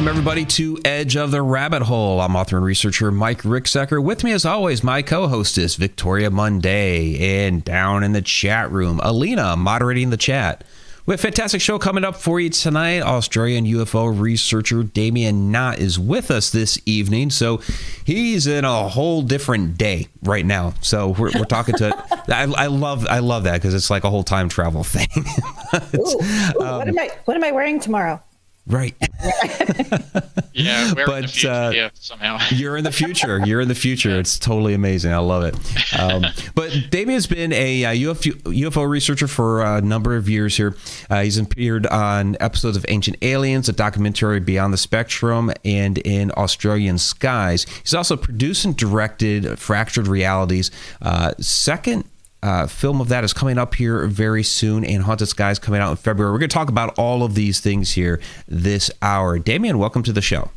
Welcome, everybody, to Edge of the Rabbit Hole. I'm author and researcher Mike Ricksecker. With me, as always, my co hostess, Victoria Monday. And down in the chat room, Alina moderating the chat. We have a fantastic show coming up for you tonight. Australian UFO researcher Damien Nott is with us this evening. So he's in a whole different day right now. So we're, we're talking to. I, I, love I love that because it's like a whole time travel thing. ooh, ooh, um, what am I What am I wearing tomorrow? Right. yeah, we're but, in the future uh, yeah, somehow. you're in the future. You're in the future. It's totally amazing. I love it. Um, but Damien's been a uh, UFO, UFO researcher for a number of years here. Uh, he's appeared on episodes of Ancient Aliens, a documentary Beyond the Spectrum, and in Australian Skies. He's also produced and directed Fractured Realities. Uh, second uh, film of that is coming up here very soon, and Haunted Skies coming out in February. We're going to talk about all of these things here this hour. Damien, welcome to the show.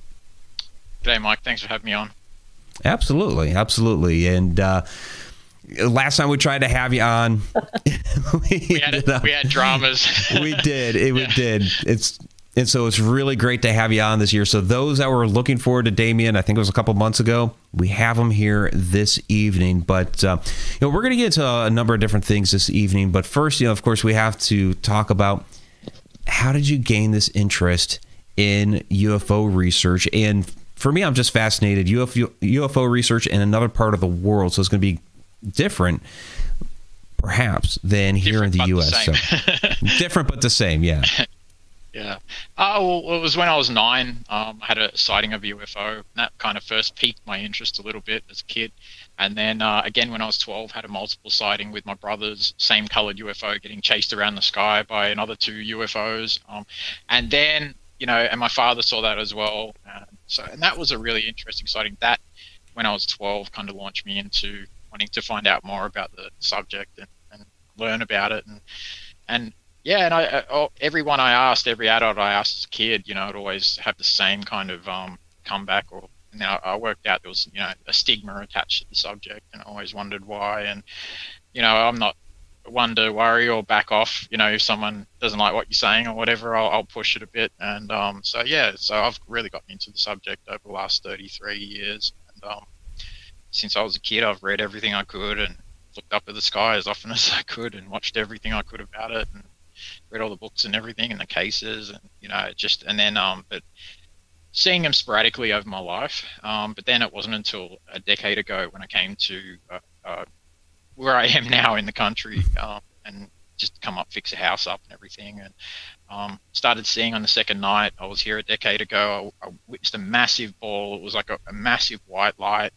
G'day, Mike. Thanks for having me on. Absolutely, absolutely, and. Uh, last time we tried to have you on we, we, had, we had dramas we did it yeah. we did it's and so it's really great to have you on this year. So those that were looking forward to Damien, I think it was a couple months ago, we have him here this evening. But uh, you know, we're going to get into a number of different things this evening. But first, you know, of course, we have to talk about how did you gain this interest in UFO research? And for me, I'm just fascinated. UFO, UFO research in another part of the world, so it's going to be different perhaps than here different in the U.S. So different but the same, yeah. Yeah. Oh, well, it was when I was nine. Um, I had a sighting of a UFO. And that kind of first piqued my interest a little bit as a kid. And then uh, again, when I was 12, had a multiple sighting with my brothers, same colored UFO getting chased around the sky by another two UFOs. Um, and then, you know, and my father saw that as well. Uh, so, and that was a really interesting sighting. That, when I was 12, kind of launched me into wanting to find out more about the subject and, and learn about it. And, and yeah, and I, I oh, everyone I asked, every adult I asked as a kid, you know, would always have the same kind of um, comeback. Or now I worked out there was, you know, a stigma attached to the subject, and I always wondered why. And you know, I'm not one to worry or back off. You know, if someone doesn't like what you're saying or whatever, I'll, I'll push it a bit. And um, so yeah, so I've really gotten into the subject over the last 33 years. And um, since I was a kid, I've read everything I could and looked up at the sky as often as I could and watched everything I could about it. And read all the books and everything and the cases and you know just and then um but seeing them sporadically over my life um but then it wasn't until a decade ago when I came to uh, uh, where I am now in the country um, and just come up fix a house up and everything and um, started seeing on the second night I was here a decade ago I, I witnessed a massive ball it was like a, a massive white light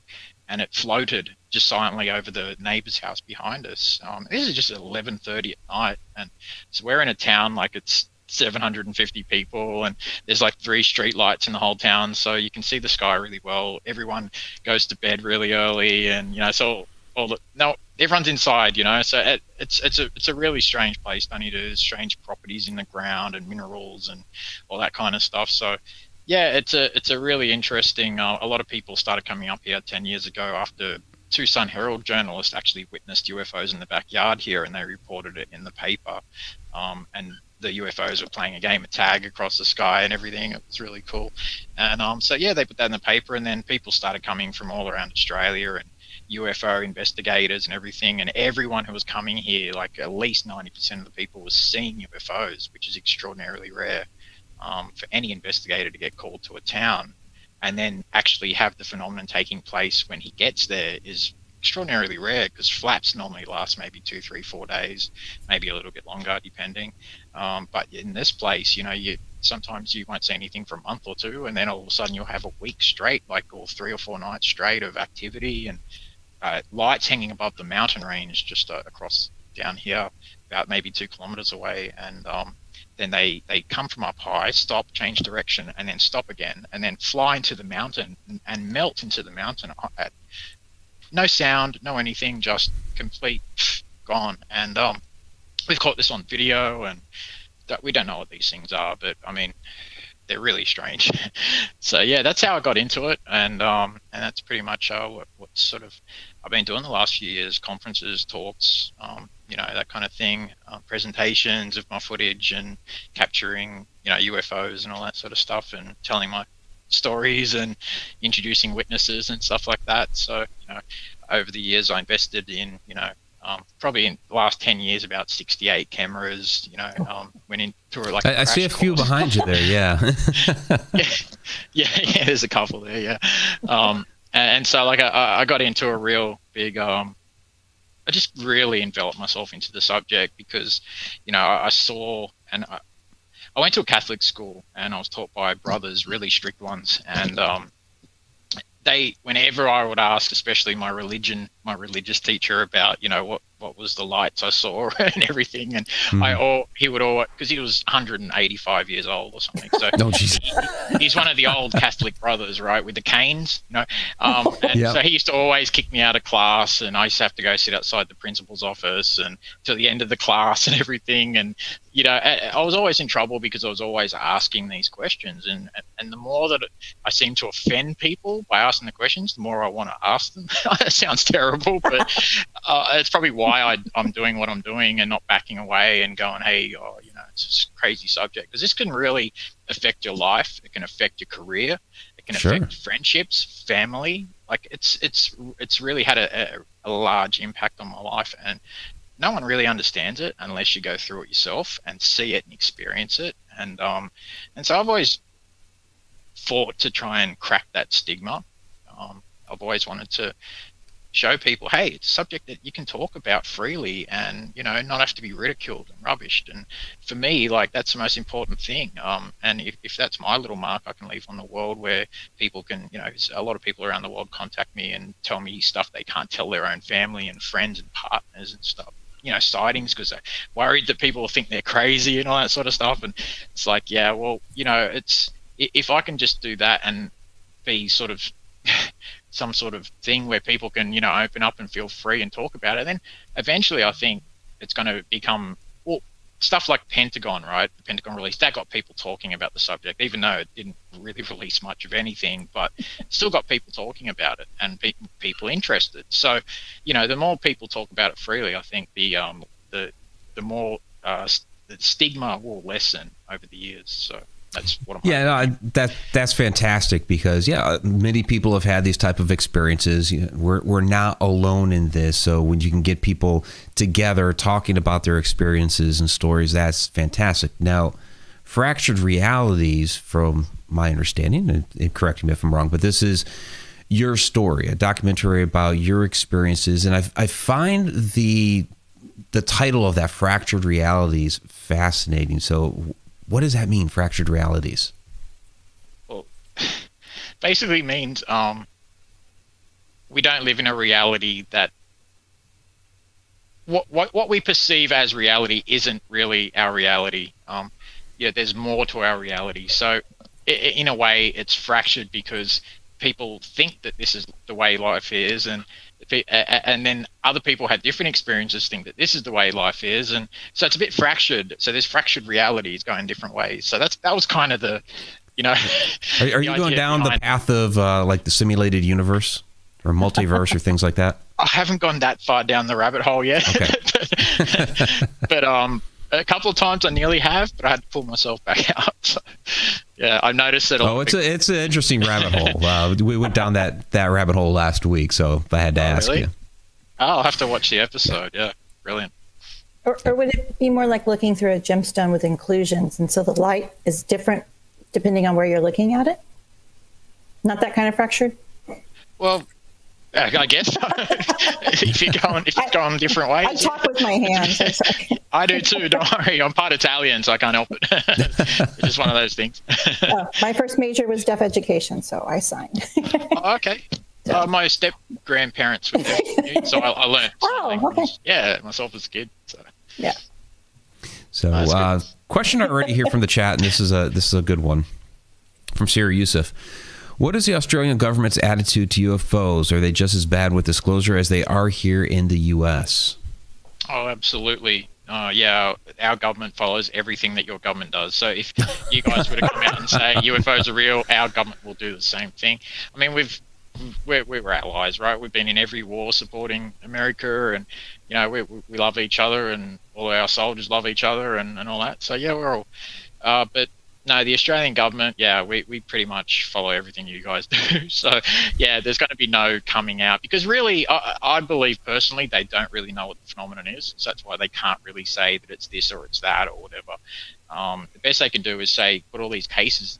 and it floated just silently over the neighbor's house behind us. Um, this is just 11:30 at night, and so we're in a town like it's 750 people, and there's like three street lights in the whole town, so you can see the sky really well. Everyone goes to bed really early, and you know, so all the no, everyone's inside, you know. So it, it's it's a it's a really strange place. There's strange properties in the ground and minerals and all that kind of stuff. So yeah, it's a it's a really interesting. Uh, a lot of people started coming up here ten years ago after two Sun Herald journalists actually witnessed UFOs in the backyard here, and they reported it in the paper. Um, and the UFOs were playing a game of tag across the sky and everything. It was really cool. And um, so yeah, they put that in the paper, and then people started coming from all around Australia and UFO investigators and everything, and everyone who was coming here, like at least 90% of the people was seeing UFOs, which is extraordinarily rare um, for any investigator to get called to a town and then actually have the phenomenon taking place when he gets there is extraordinarily rare because flaps normally last maybe two, three, four days, maybe a little bit longer depending. Um, but in this place, you know, you sometimes you won't see anything for a month or two, and then all of a sudden you'll have a week straight, like or three or four nights straight of activity and uh, lights hanging above the mountain range just uh, across down here, about maybe two kilometers away, and um, then they they come from up high, stop, change direction, and then stop again, and then fly into the mountain and melt into the mountain at no sound, no anything, just complete gone. And um, we've caught this on video, and we don't know what these things are, but I mean, they're really strange. so yeah, that's how I got into it, and um, and that's pretty much uh, what, what sort of I've been doing the last few years: conferences, talks, um, you know, that kind of thing, uh, presentations of my footage, and capturing you know UFOs and all that sort of stuff, and telling my stories and introducing witnesses and stuff like that. So, you know, over the years, I invested in, you know, um, probably in the last 10 years, about 68 cameras, you know, um, went into like. I, I see a course. few behind you there. Yeah. yeah. yeah. Yeah. There's a couple there. Yeah. Um, and, and, so like I, I got into a real big, um, I just really enveloped myself into the subject because, you know, I, I saw and I, I, went to a Catholic school and I was taught by brothers, really strict ones. And, um, they whenever I would ask, especially my religion, my religious teacher about you know what what was the lights I saw and everything, and mm. I all he would all because he was 185 years old or something. So oh, he, he's one of the old Catholic brothers, right, with the canes, you know. Um, and yep. so he used to always kick me out of class, and I used to have to go sit outside the principal's office and to the end of the class and everything, and you know, I was always in trouble because I was always asking these questions, and and the more that I seem to offend people by asking the questions, the more I want to ask them. that sounds terrible, but uh, it's probably why I, am doing what I'm doing and not backing away and going, hey, oh, you know, it's a crazy subject because this can really affect your life. It can affect your career. It can sure. affect friendships, family. Like it's it's it's really had a, a, a large impact on my life, and no one really understands it unless you go through it yourself and see it and experience it. And um, and so I've always fought to try and crack that stigma. Um, I've always wanted to show people, hey, it's a subject that you can talk about freely and you know not have to be ridiculed and rubbished. And for me, like that's the most important thing. Um, and if, if that's my little mark, I can leave on the world where people can, you know, a lot of people around the world contact me and tell me stuff they can't tell their own family and friends and partners and stuff you know sightings because they're worried that people think they're crazy and all that sort of stuff and it's like yeah well you know it's if i can just do that and be sort of some sort of thing where people can you know open up and feel free and talk about it then eventually i think it's going to become well stuff like Pentagon, right? The Pentagon release that got people talking about the subject, even though it didn't really release much of anything, but still got people talking about it and pe- people interested. So, you know, the more people talk about it freely, I think the um, the the more uh, the stigma will lessen over the years. So that's what I'm yeah no, that that's fantastic because yeah many people have had these type of experiences. We're, we're not alone in this. So when you can get people together talking about their experiences and stories that's fantastic. Now fractured realities from my understanding and, and correct me if i'm wrong but this is your story a documentary about your experiences. And i, I find the the title of that fractured realities fascinating. So what does that mean, fractured realities? Well, basically means um, we don't live in a reality that what, what what we perceive as reality isn't really our reality. Um, yeah, there's more to our reality. So, in a way, it's fractured because people think that this is the way life is, and and then other people had different experiences think that this is the way life is and so it's a bit fractured. So there's fractured realities going different ways. So that's that was kind of the you know are, are you going down the path of uh, like the simulated universe or multiverse or things like that? I haven't gone that far down the rabbit hole yet. Okay. but, but um a couple of times I nearly have, but I had to pull myself back out. So, yeah, I noticed that. Oh, it's a it's an interesting rabbit hole. Uh, we went down that that rabbit hole last week, so I had to oh, ask really? you. Oh, I'll have to watch the episode. Yeah, yeah brilliant. Or, or would it be more like looking through a gemstone with inclusions, and so the light is different depending on where you're looking at it? Not that kind of fractured. Well, I guess if you're going if you're going different ways. I talk with my hands. I do too. Don't worry. I'm part Italian, so I can't help it. it's just one of those things. oh, my first major was deaf education, so I signed. oh, okay. So. Uh, my step grandparents were deaf, so I, I learned. Oh, okay. Yeah, myself as a kid. So. Yeah. So, uh, question already here from the chat, and this is a this is a good one from Sierra Yusuf. What is the Australian government's attitude to UFOs? Are they just as bad with disclosure as they are here in the U.S.? Oh, absolutely. Uh, yeah, our government follows everything that your government does. So if you guys were to come out and say UFOs are real, our government will do the same thing. I mean, we've we're, we're allies, right? We've been in every war supporting America, and you know we we love each other, and all our soldiers love each other, and, and all that. So yeah, we're all. Uh, but no, the Australian government, yeah, we, we pretty much follow everything you guys do. So, yeah, there's going to be no coming out because really, I, I believe personally, they don't really know what the phenomenon is. So that's why they can't really say that it's this or it's that or whatever. Um, the best they can do is say, put all these cases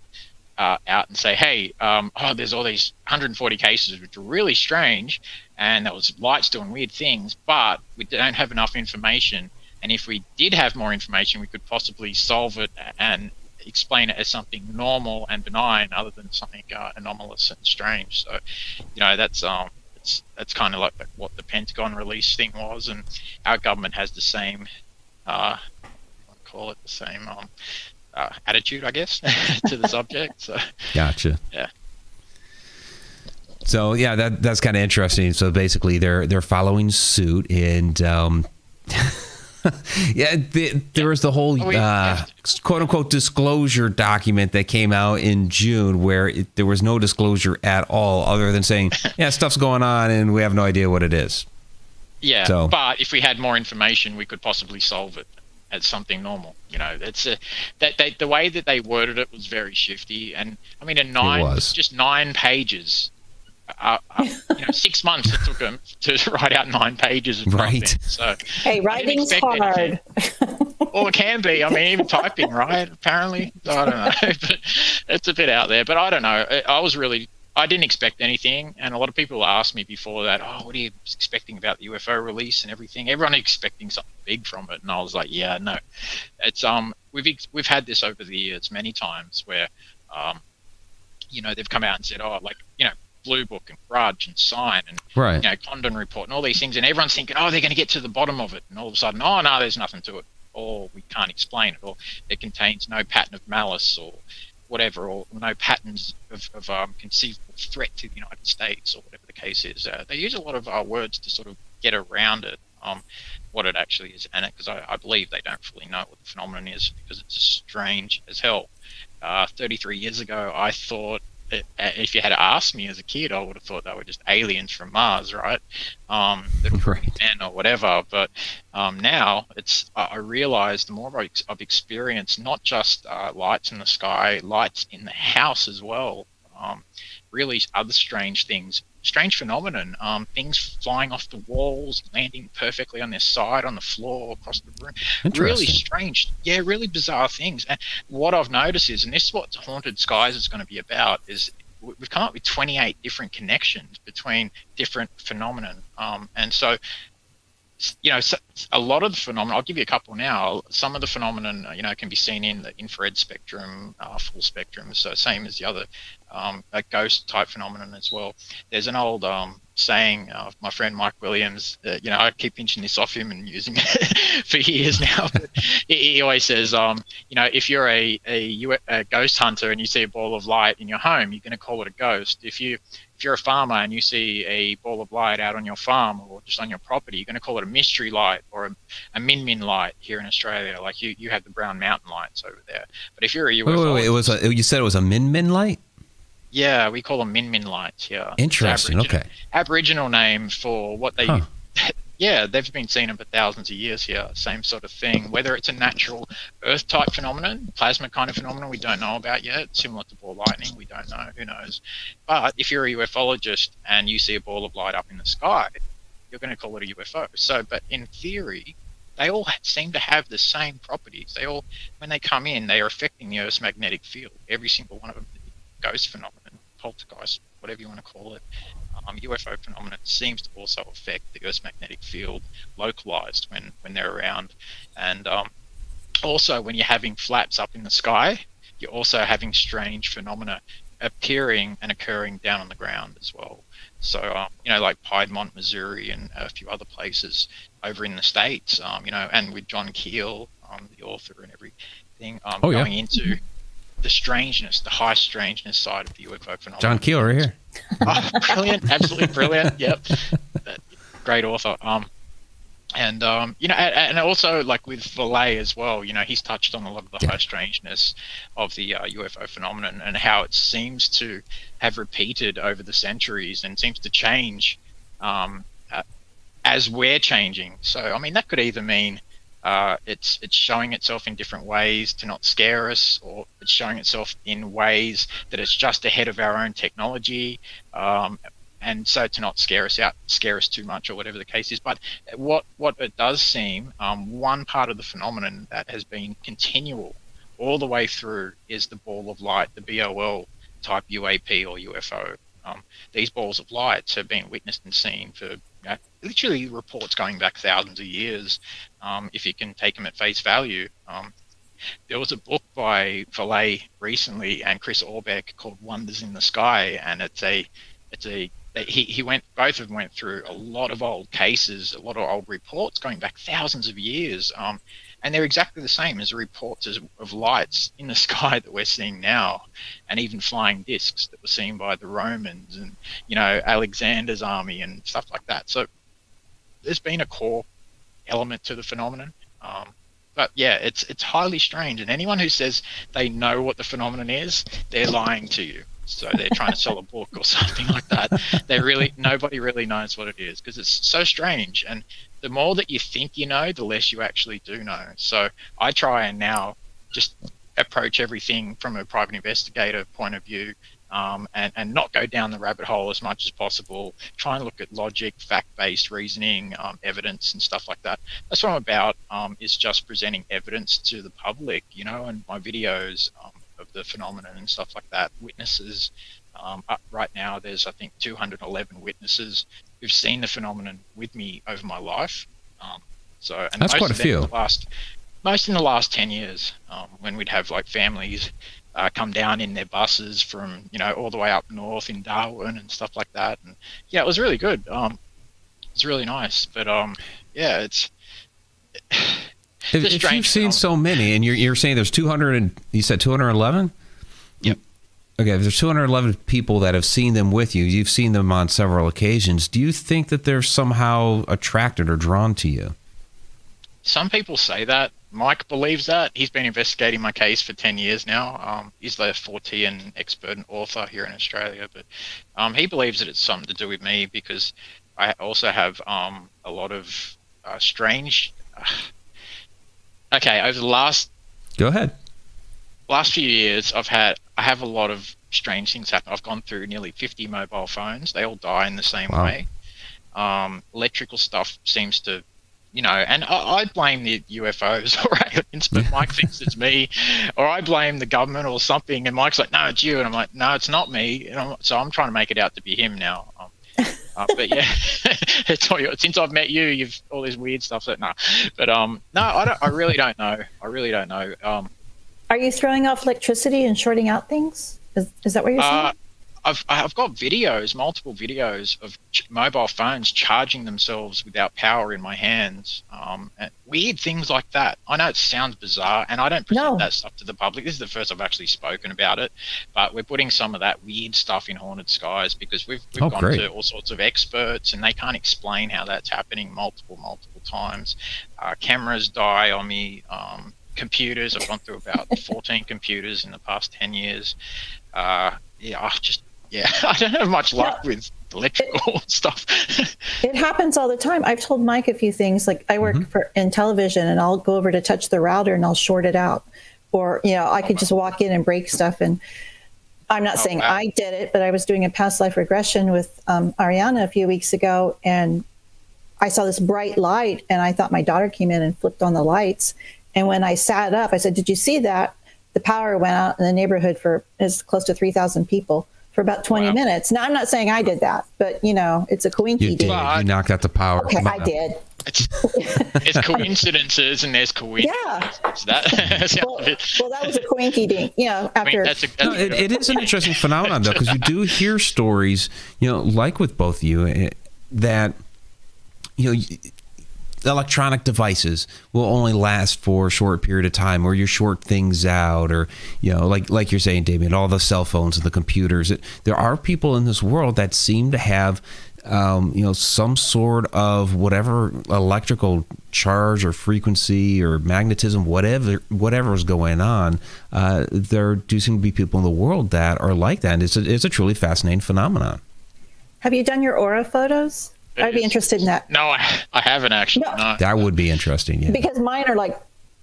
uh, out and say, hey, um, oh, there's all these 140 cases which are really strange, and there was lights doing weird things, but we don't have enough information. And if we did have more information, we could possibly solve it and explain it as something normal and benign other than something uh, anomalous and strange. So, you know, that's um, it's that's kind of like what the Pentagon release thing was, and our government has the same, uh, call it the same um, uh, attitude, I guess, to the subject. So, gotcha. Yeah. So yeah, that that's kind of interesting. So basically, they're they're following suit, and um, yeah, the, there was the whole oh, uh, quote unquote disclosure document that came out in June where it, there was no disclosure at all, other than saying, yeah, stuff's going on and we have no idea what it is. Yeah, so. but if we had more information, we could possibly solve it as something normal. You know, it's a, that they, the way that they worded it was very shifty, and I mean, a nine, just nine pages uh, uh, you know, six months it took them to write out nine pages of right. So hey, writing's hard. well, it can be. I mean, even typing, right? Apparently, I don't know, but it's a bit out there. But I don't know. I was really, I didn't expect anything, and a lot of people asked me before that, "Oh, what are you expecting about the UFO release and everything?" Everyone expecting something big from it, and I was like, "Yeah, no." It's um, we've we've had this over the years many times where, um, you know, they've come out and said, "Oh, like you know." Blue Book and Grudge and Sign and right. you know Condon Report and all these things, and everyone's thinking, oh, they're going to get to the bottom of it, and all of a sudden, oh no, there's nothing to it, or we can't explain it, or it contains no pattern of malice, or whatever, or no patterns of, of um, conceivable threat to the United States, or whatever the case is. Uh, they use a lot of our words to sort of get around it, um, what it actually is, and because I, I, believe they don't fully know what the phenomenon is because it's strange as hell. Uh, 33 years ago, I thought if you had asked me as a kid, I would have thought they were just aliens from Mars, right? Um, right. men or whatever. But um, now it's I realize the more I've experienced not just uh, lights in the sky, lights in the house as well. Um, really, other strange things strange phenomenon. Um, things flying off the walls, landing perfectly on their side on the floor across the room. Really strange. Yeah, really bizarre things. And what I've noticed is, and this is what Haunted Skies is going to be about, is we've come up with 28 different connections between different phenomenon. Um, and so you know, a lot of the phenomenon, I'll give you a couple now. Some of the phenomenon, you know, can be seen in the infrared spectrum, uh, full spectrum, so same as the other um, a ghost type phenomenon as well. There's an old um, saying of my friend Mike Williams. Uh, you know, I keep pinching this off him and using it for years now. But he always says, um, you know, if you're a, a, a ghost hunter and you see a ball of light in your home, you're going to call it a ghost. If you if you're a farmer and you see a ball of light out on your farm or just on your property, you're going to call it a mystery light or a, a min min light here in Australia. Like you, you have the brown mountain lights over there. But if you're a UFO, wait, wait, wait. it was a, you said it was a min min light. Yeah, we call them min min lights. Yeah. Interesting. Aboriginal, okay. Aboriginal name for what they. Huh. Yeah, they've been seen them for thousands of years here. Same sort of thing. Whether it's a natural Earth type phenomenon, plasma kind of phenomenon, we don't know about yet. Similar to ball lightning, we don't know. Who knows? But if you're a ufologist and you see a ball of light up in the sky, you're going to call it a UFO. So, but in theory, they all seem to have the same properties. They all, when they come in, they are affecting the Earth's magnetic field. Every single one of them, ghost phenomenon, poltergeist, whatever you want to call it um, UFO phenomenon seems to also affect the Earth's magnetic field localized when, when they're around. And um, also, when you're having flaps up in the sky, you're also having strange phenomena appearing and occurring down on the ground as well. So, um, you know, like Piedmont, Missouri, and a few other places over in the States, um, you know, and with John Keel, um, the author and everything, um, oh, going yeah. into the strangeness, the high strangeness side of the UFO phenomenon. John Keel right here. oh, brilliant, absolutely brilliant. Yep, great author. Um, and um, you know, and, also like with Vallée as well. You know, he's touched on a lot of the yeah. high strangeness of the uh, UFO phenomenon and how it seems to have repeated over the centuries and seems to change um, uh, as we're changing. So, I mean, that could either mean uh, it's it's showing itself in different ways to not scare us, or it's showing itself in ways that it's just ahead of our own technology, um, and so to not scare us out, scare us too much, or whatever the case is. But what what it does seem, um, one part of the phenomenon that has been continual all the way through is the ball of light, the BOL type UAP or UFO. Um, these balls of light have been witnessed and seen for literally reports going back thousands of years, um, if you can take them at face value. Um, there was a book by Vallée recently and Chris Aubeck called Wonders in the Sky, and it's a it's a he, he went both of them went through a lot of old cases, a lot of old reports going back thousands of years. Um, and they're exactly the same as reports of lights in the sky that we're seeing now, and even flying discs that were seen by the Romans and you know Alexander's army and stuff like that. So there's been a core element to the phenomenon. Um, but yeah, it's it's highly strange, and anyone who says they know what the phenomenon is, they're lying to you. So they're trying to sell a book or something like that. They really nobody really knows what it is because it's so strange. And the more that you think you know, the less you actually do know. So I try and now just approach everything from a private investigator point of view um, and, and not go down the rabbit hole as much as possible. Try and look at logic, fact based reasoning, um, evidence, and stuff like that. That's what I'm about, um, is just presenting evidence to the public, you know, and my videos um, of the phenomenon and stuff like that, witnesses. Um, right now, there's, I think, 211 witnesses who've seen the phenomenon with me over my life. Um, so, and that's quite a few. Last, most in the last 10 years, um, when we'd have like families uh, come down in their buses from, you know, all the way up north in Darwin and stuff like that. And yeah, it was really good. Um, it's really nice. But um, yeah, it's. if, if you've seen so many, and you're, you're saying there's 200, and you said 211? Yep. Okay, if there's 211 people that have seen them with you, you've seen them on several occasions. Do you think that they're somehow attracted or drawn to you? Some people say that. Mike believes that. He's been investigating my case for 10 years now. Um, he's the Fortean expert and author here in Australia, but um, he believes that it's something to do with me because I also have um, a lot of uh, strange. Uh, okay, over the last. Go ahead. Last few years, I've had I have a lot of strange things happen. I've gone through nearly 50 mobile phones. They all die in the same wow. way. Um, electrical stuff seems to you know, and I, I blame the UFOs or aliens, but Mike thinks it's me, or I blame the government or something, and Mike's like, no, it's you, and I'm like, no, it's not me, and I'm, so I'm trying to make it out to be him now. Um, uh, but yeah, It's all your since I've met you, you've all this weird stuff. So no, but um, no, I don't. I really don't know. I really don't know. Um, are you throwing off electricity and shorting out things? Is, is that what you're saying? Uh, I've I've got videos, multiple videos of ch- mobile phones charging themselves without power in my hands. Um, weird things like that. I know it sounds bizarre, and I don't present no. that stuff to the public. This is the first I've actually spoken about it, but we're putting some of that weird stuff in haunted skies because we've we've oh, gone great. to all sorts of experts, and they can't explain how that's happening multiple multiple times. Uh, cameras die on me. Um, computers. I've gone through about 14 computers in the past 10 years. Uh, yeah, I just yeah, I don't have much luck yeah. with electrical it, stuff. it happens all the time. I've told Mike a few things. Like I work mm-hmm. for in television, and I'll go over to touch the router and I'll short it out, or you know, I could just walk in and break stuff. And I'm not oh, saying wow. I did it, but I was doing a past life regression with um, Ariana a few weeks ago, and I saw this bright light, and I thought my daughter came in and flipped on the lights. And when I sat up, I said, "Did you see that?" The power went out in the neighborhood for is close to 3,000 people for about 20 wow. minutes. Now, I'm not saying I did that, but you know, it's a coinky you did. You knocked out the power. Okay, I did. It's, it's coincidences and there's coincidences. Yeah. That, well, well, that was a coinky dink, you know, after. I mean, that's a, that's no, it, it is an interesting phenomenon, though, because you do hear stories, you know, like with both of you, eh, that, you know, electronic devices will only last for a short period of time or you short things out or you know like like you're saying Damien all the cell phones and the computers. It, there are people in this world that seem to have um, you know some sort of whatever electrical charge or frequency or magnetism whatever whatever is going on uh, there do seem to be people in the world that are like that. And it's a, it's a truly fascinating phenomenon. Have you done your aura photos I'd be interested in that. No, I, I haven't actually. No. No. That would be interesting. Yeah. because mine are like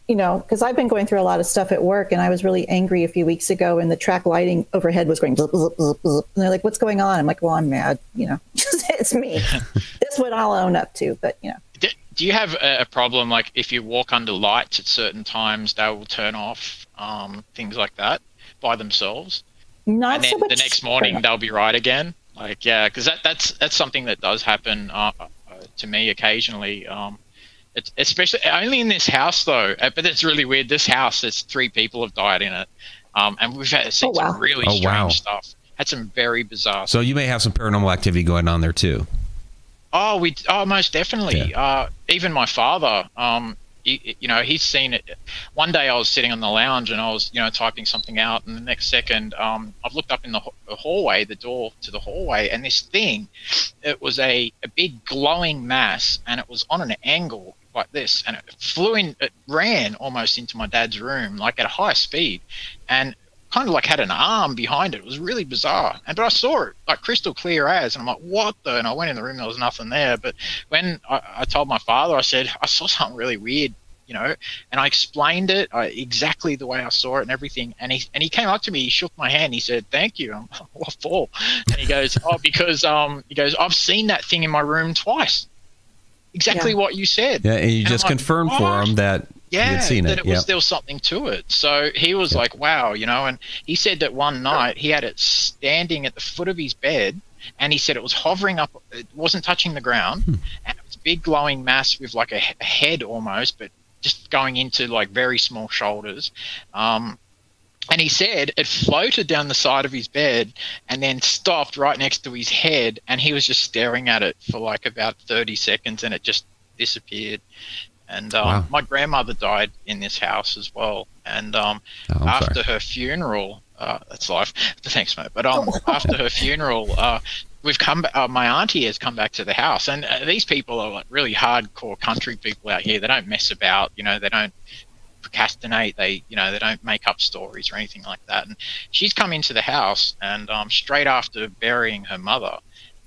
you know because i've been going through a lot of stuff at work and i was really angry a few weeks ago and the track lighting overhead was going bzz, bzz, bzz, bzz. and they're like what's going on i'm like well i'm mad you know it's me this one i'll own up to but you know Do, do you have a, a problem like if you walk under lights at certain times, they will turn off, um, things like that by themselves, not and so then much the next morning they'll be right again? Like, yeah, because that, that's that's something that does happen uh, uh, to me occasionally. Um, it's especially only in this house though, uh, but it's really weird. This house, there's three people have died in it, um, and we've had seen Oh, wow. some really Oh, strange wow. stuff. Had some very bizarre. so you may have some paranormal activity going on there too. Oh, we oh most definitely. Uh, even my father, um, you know, he's seen it. One day I was sitting on the lounge and I was, you know, typing something out, and the next second, um, I've looked up in the, the hallway, the door to the hallway, and this thing, it was a, a big glowing mass, and it was on an angle like this, and it flew in, it ran almost into my dad's room, like at a high speed, and kind of like had an arm behind it. It was really bizarre. And but I saw it like crystal clear as, and I'm like, what the? And I went in the room, there was nothing there. But when I, I told my father, I said I saw something really weird, you know, and I explained it I, exactly the way I saw it and everything. And he and he came up to me, he shook my hand, he said, "Thank you." I'm like, what for? And he goes, "Oh, because um, he goes, I've seen that thing in my room twice." Exactly Yeah. what you said. Yeah, and you And just I'm like, confirmed for him that yeah, you had seen that it. it was Yep. there was something to it. So he was Yep. like, "Wow," you know. And he said that one night he had it standing at the foot of his bed, and he said it was hovering up. It wasn't touching the ground, Hmm. and it was a big glowing mass with like a, a head almost, but just going into like very small shoulders. Um, and he said it floated down the side of his bed and then stopped right next to his head, and he was just staring at it for like about thirty seconds, and it just disappeared. And um, Wow. my grandmother died in this house as well. And um, Oh, after sorry. her funeral, uh, that's life. Thanks, mate. But um, after her funeral, uh, we've come. Uh, my auntie has come back to the house, and uh, these people are like really hardcore country people out here. They don't mess about. You know, they don't procrastinate. They, you know, they don't make up stories or anything like that. And she's come into the house, and um, straight after burying her mother,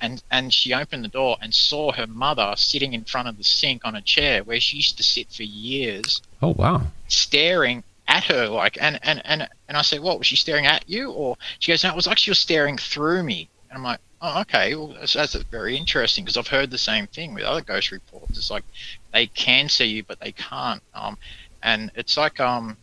and and she opened the door and saw her mother sitting in front of the sink on a chair where she used to sit for years Oh wow. staring at her like and and and and I said, What was she staring at you? Or she goes, No, it was like she was staring through me. And I'm like, Oh, okay. Well that's, that's very interesting because I've heard the same thing with other ghost reports. It's like they can see you but they can't. Um and it's like um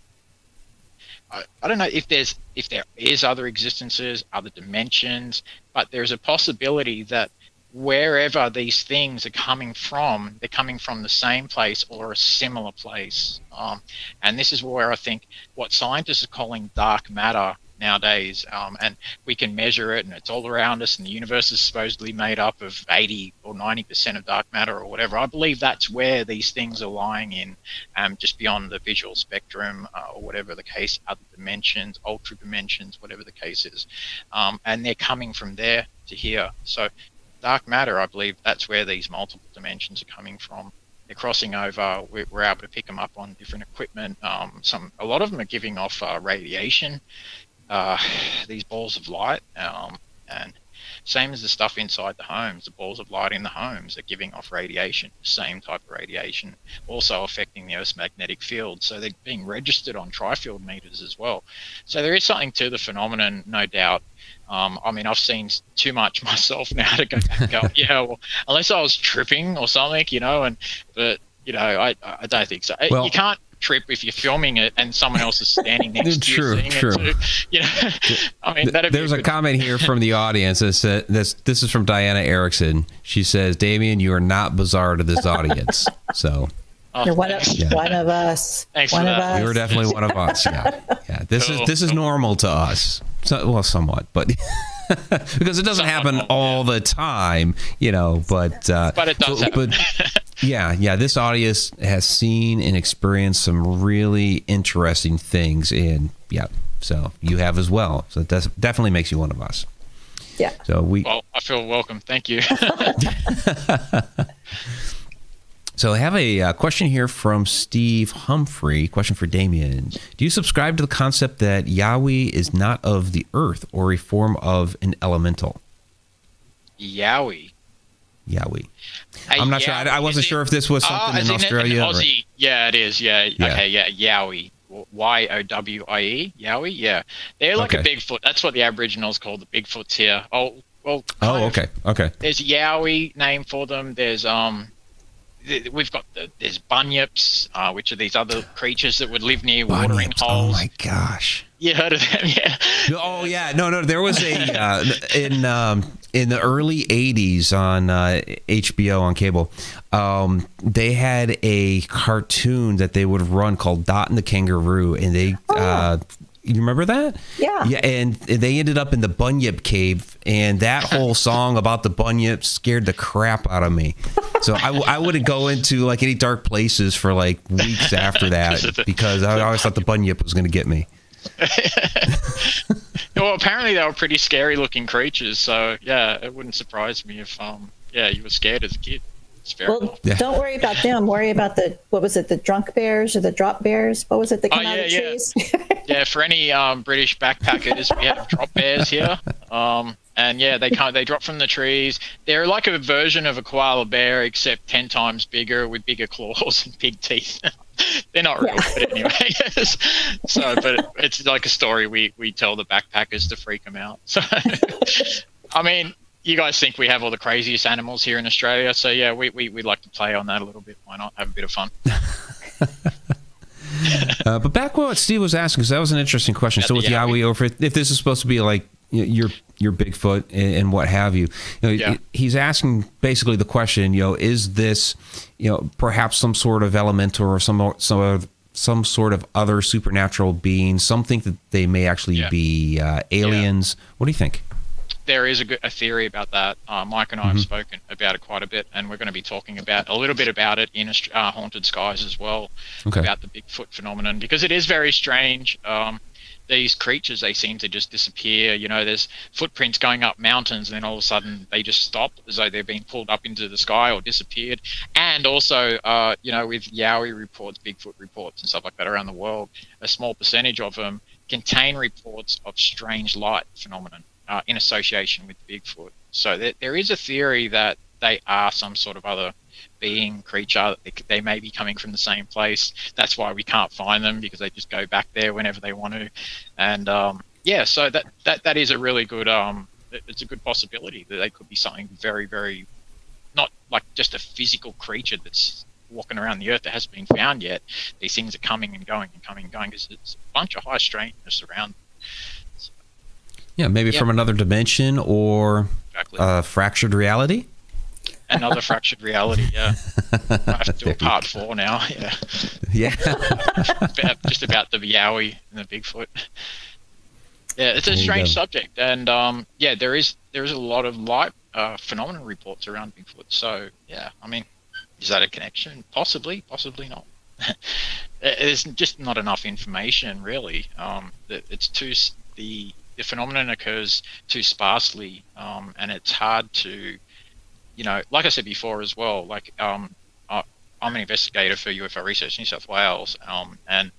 I, I don't know if there's if there is other existences, other dimensions, but there's a possibility that wherever these things are coming from, they're coming from the same place or a similar place. Um, and this is where I think what scientists are calling dark matter nowadays, um, and we can measure it, and it's all around us, and the universe is supposedly made up of 80 or 90 percent of dark matter or whatever. I believe that's where these things are lying in, um, just beyond the visual spectrum uh, or whatever the case, other dimensions, ultra dimensions, whatever the case is, um, and they're coming from there to here. So dark matter, I believe that's where these multiple dimensions are coming from. They're crossing over. We're, able to pick them up on different equipment. Um, some, a lot of them are giving off uh, radiation. Uh, these balls of light, um, and same as the stuff inside the homes. The balls of light in the homes are giving off radiation, same type of radiation, also affecting the Earth's magnetic field. So they're being registered on trifield meters as well. So there is something to the phenomenon, no doubt. Um, I mean, I've seen too much myself now to go go, yeah, well, unless I was tripping or something, you know, and, but, you know, I, I don't think so. Well- you can't trip if you're filming it and someone else is standing next to you seeing true. it. You know, I mean, that'd There's be a good- comment here from the audience that said this. This is from Diana Erickson. She says, "Damien, you are not bizarre to this audience." So Oh, You're one of. Yeah. one of us. Thanks for one of that. us. you are definitely one of us. Yeah, yeah. This is this is normal to us. So, well, somewhat, but because it doesn't happen normal, all the time, you know. But uh, But it does but- happen. Yeah, yeah. This audience has seen and experienced some really interesting things, and yeah, so you have as well. So that definitely makes you one of us. Yeah. So we well, I feel welcome. Thank you. So I have a uh, question here from Steve Humphrey. Question for Damien. Do you subscribe to the concept that Yahweh is not of the earth or a form of an elemental? Yowie. Yahweh. I'm not sure. I, I wasn't it- sure if this was Oh, something as in in Australia. Or- Aussie. Yeah, it is. Yeah. Yeah. Okay. Yeah. Yowie. Y O W I E. Yowie. Yeah. They're like Okay. a Bigfoot. That's what the Aboriginals call the Bigfoots here. Oh, well. Oh, kind of. okay, okay. There's Yowie name for them. There's um. We've got the, there's bunyips, uh, which are these other creatures that would live near watering Bunyips. Oh my gosh. You heard of them? Yeah. Oh yeah, no, no. There was a uh, in um, in the early '80s on uh, HBO on cable. Um, they had a cartoon that they would run called Dot and the Kangaroo, and they. Uh, you remember that? Yeah. Yeah, and they ended up in the Bunyip Cave, and that whole song about the Bunyip scared the crap out of me. So I, w- I wouldn't go into like any dark places for like weeks after that because I always thought the Bunyip was going to get me. Well, apparently they were pretty scary looking creatures. So yeah, it wouldn't surprise me if um yeah you were scared as a kid. Well. Yeah. don't worry about them. Worry about the what was it? The drunk bears or the drop bears? What was it? that Oh, come out yeah, of yeah. trees? Yeah, for any um, British backpackers, we have drop bears here. Um, and yeah, they can't. They drop from the trees. They're like a version of a koala bear, except ten times bigger with bigger claws and big teeth. They're not real, Yeah. but anyway. So, but it's like a story we we tell the backpackers to freak them out. So, I mean, you guys think we have all the craziest animals here in Australia, so yeah, we we we like to play on that a little bit. Why not have a bit of fun? Uh, but back what Steve was asking, because that was an interesting question. So the with Yowie, Yowie. over if this is supposed to be like your your Bigfoot and, and what have you, you know, Yeah. he's asking basically the question, you know, is this, you know, perhaps some sort of elemental or some some some sort of other supernatural being, Some think that they may actually Yeah. be uh, aliens. What do you think? there is a, good, a theory about that. Uh, Mike and I have spoken about it quite a bit, and we're going to be talking about a little bit about it in uh, Haunted Skies as well, Okay. about the Bigfoot phenomenon, because it is very strange. Um, these creatures, they seem to just disappear. You know, there's footprints going up mountains, and then all of a sudden they just stop as though they're being pulled up into the sky or disappeared. And also, uh, you know, with Yowie reports, Bigfoot reports, and stuff like that around the world, a small percentage of them contain reports of strange light phenomenon uh, in association with Bigfoot. So there, there is a theory that they are some sort of other being, creature. They, they may be coming from the same place. That's why we can't find them because they just go back there whenever they want to. And um, yeah, so that, that that is a really good. Um, it's a good possibility that they could be something very, very, not like just a physical creature that's walking around the earth that hasn't been found yet. These things are coming and going and coming and going because it's a bunch of high strangeness around. Yeah, maybe Yeah. from another dimension or Exactly. uh, fractured reality. Another fractured reality. Yeah, I have to do a part four now. Yeah, Yeah. just about the Yowie and the Bigfoot. Yeah, it's a There strange subject, and um, yeah, there is there is a lot of light uh, phenomenon reports around Bigfoot. So yeah, I mean, is that a connection? Possibly, possibly not. There's just not enough information, really. Um, it's too the the phenomenon occurs too sparsely, um, and it's hard to, you know, like I said before as well. Like um, I, I'm an investigator for UFO research New South Wales, um, and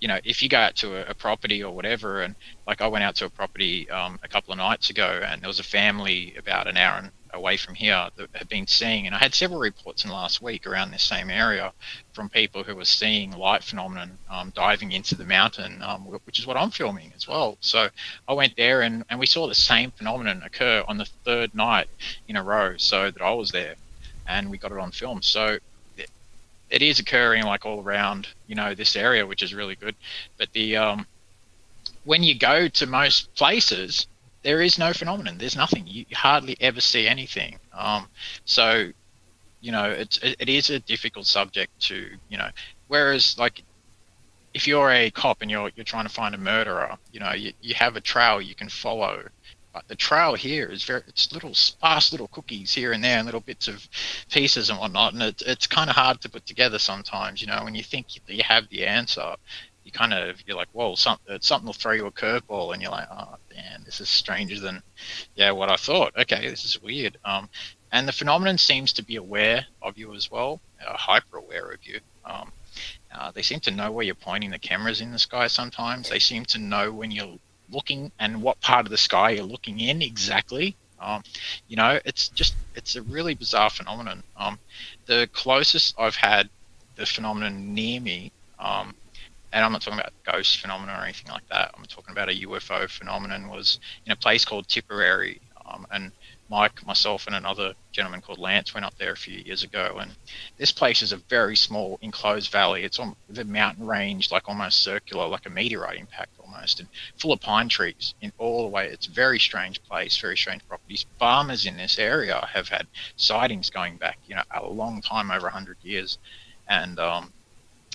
you know, if you go out to a, a property or whatever, and like I went out to a property um, a couple of nights ago, and there was a family about an hour and away from here that had been seeing, and I had several reports in last week around this same area from people who were seeing light phenomenon um, diving into the mountain, um, which is what I'm filming as well. So I went there, and, and we saw the same phenomenon occur on the third night in a row, so that I was there, and we got it on film. So it, it is occurring like all around, you know, this area, which is really good. But the um, when you go to most places, there is no phenomenon. There's nothing. You hardly ever see anything. Um, so, you know, it's it, it is a difficult subject to you know. Whereas, like, if you're a cop and you're you're trying to find a murderer, you know, you, you have a trail you can follow. But the trail here is very it's little sparse little cookies here and there and little bits of pieces and whatnot, and it, it's kind of hard to put together sometimes. You know, when you think you have the answer, you kind of you're like, whoa, something something will throw you a curveball, and you're like, oh damn, this is stranger than yeah what I thought. Okay, this is weird. Um, and the phenomenon seems to be aware of you as well, uh, hyper aware of you. Um, uh, they seem to know where you're pointing the cameras in the sky. Sometimes they seem to know when you're looking and what part of the sky you're looking in exactly. Um, you know, it's just it's a really bizarre phenomenon. Um, the closest I've had the phenomenon near me, um, and I'm not talking about ghost phenomena or anything like that. I'm talking about a UFO phenomenon. Was in a place called Tipperary, um, and Mike, myself, and another gentleman called Lance went up there a few years ago. And this place is a very small enclosed valley. It's on the mountain range, like almost circular, like a meteorite impact almost, and full of pine trees in all the way. It's a very strange place, very strange properties. Farmers in this area have had sightings going back, you know, a long time, over 100 years. And um,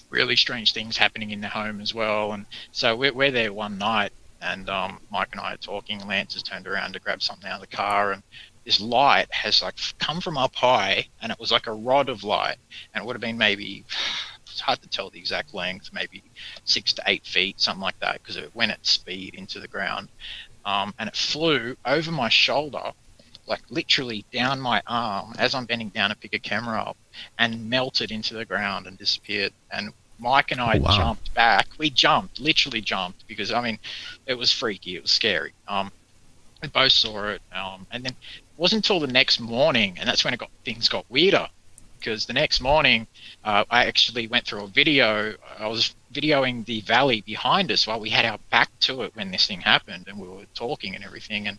really strange things happening in the home as well. And so we're, we're there one night and um, Mike and I are talking. Lance has turned around to grab something out of the car, and this light has like come from up high, and it was like a rod of light, and it would have been maybe it's hard to tell the exact length, maybe six to eight feet, something like that, because it went at speed into the ground, um, and it flew over my shoulder. Like literally down my arm as I'm bending down to pick a camera up, and melted into the ground and disappeared. And Mike and I oh, wow. jumped back. We jumped, literally jumped, because I mean, it was freaky. It was scary. Um, we both saw it, um, and then it wasn't until the next morning, and that's when it got things got weirder. Because the next morning, uh, I actually went through a video. I was videoing the valley behind us while we had our back to it when this thing happened, and we were talking and everything. And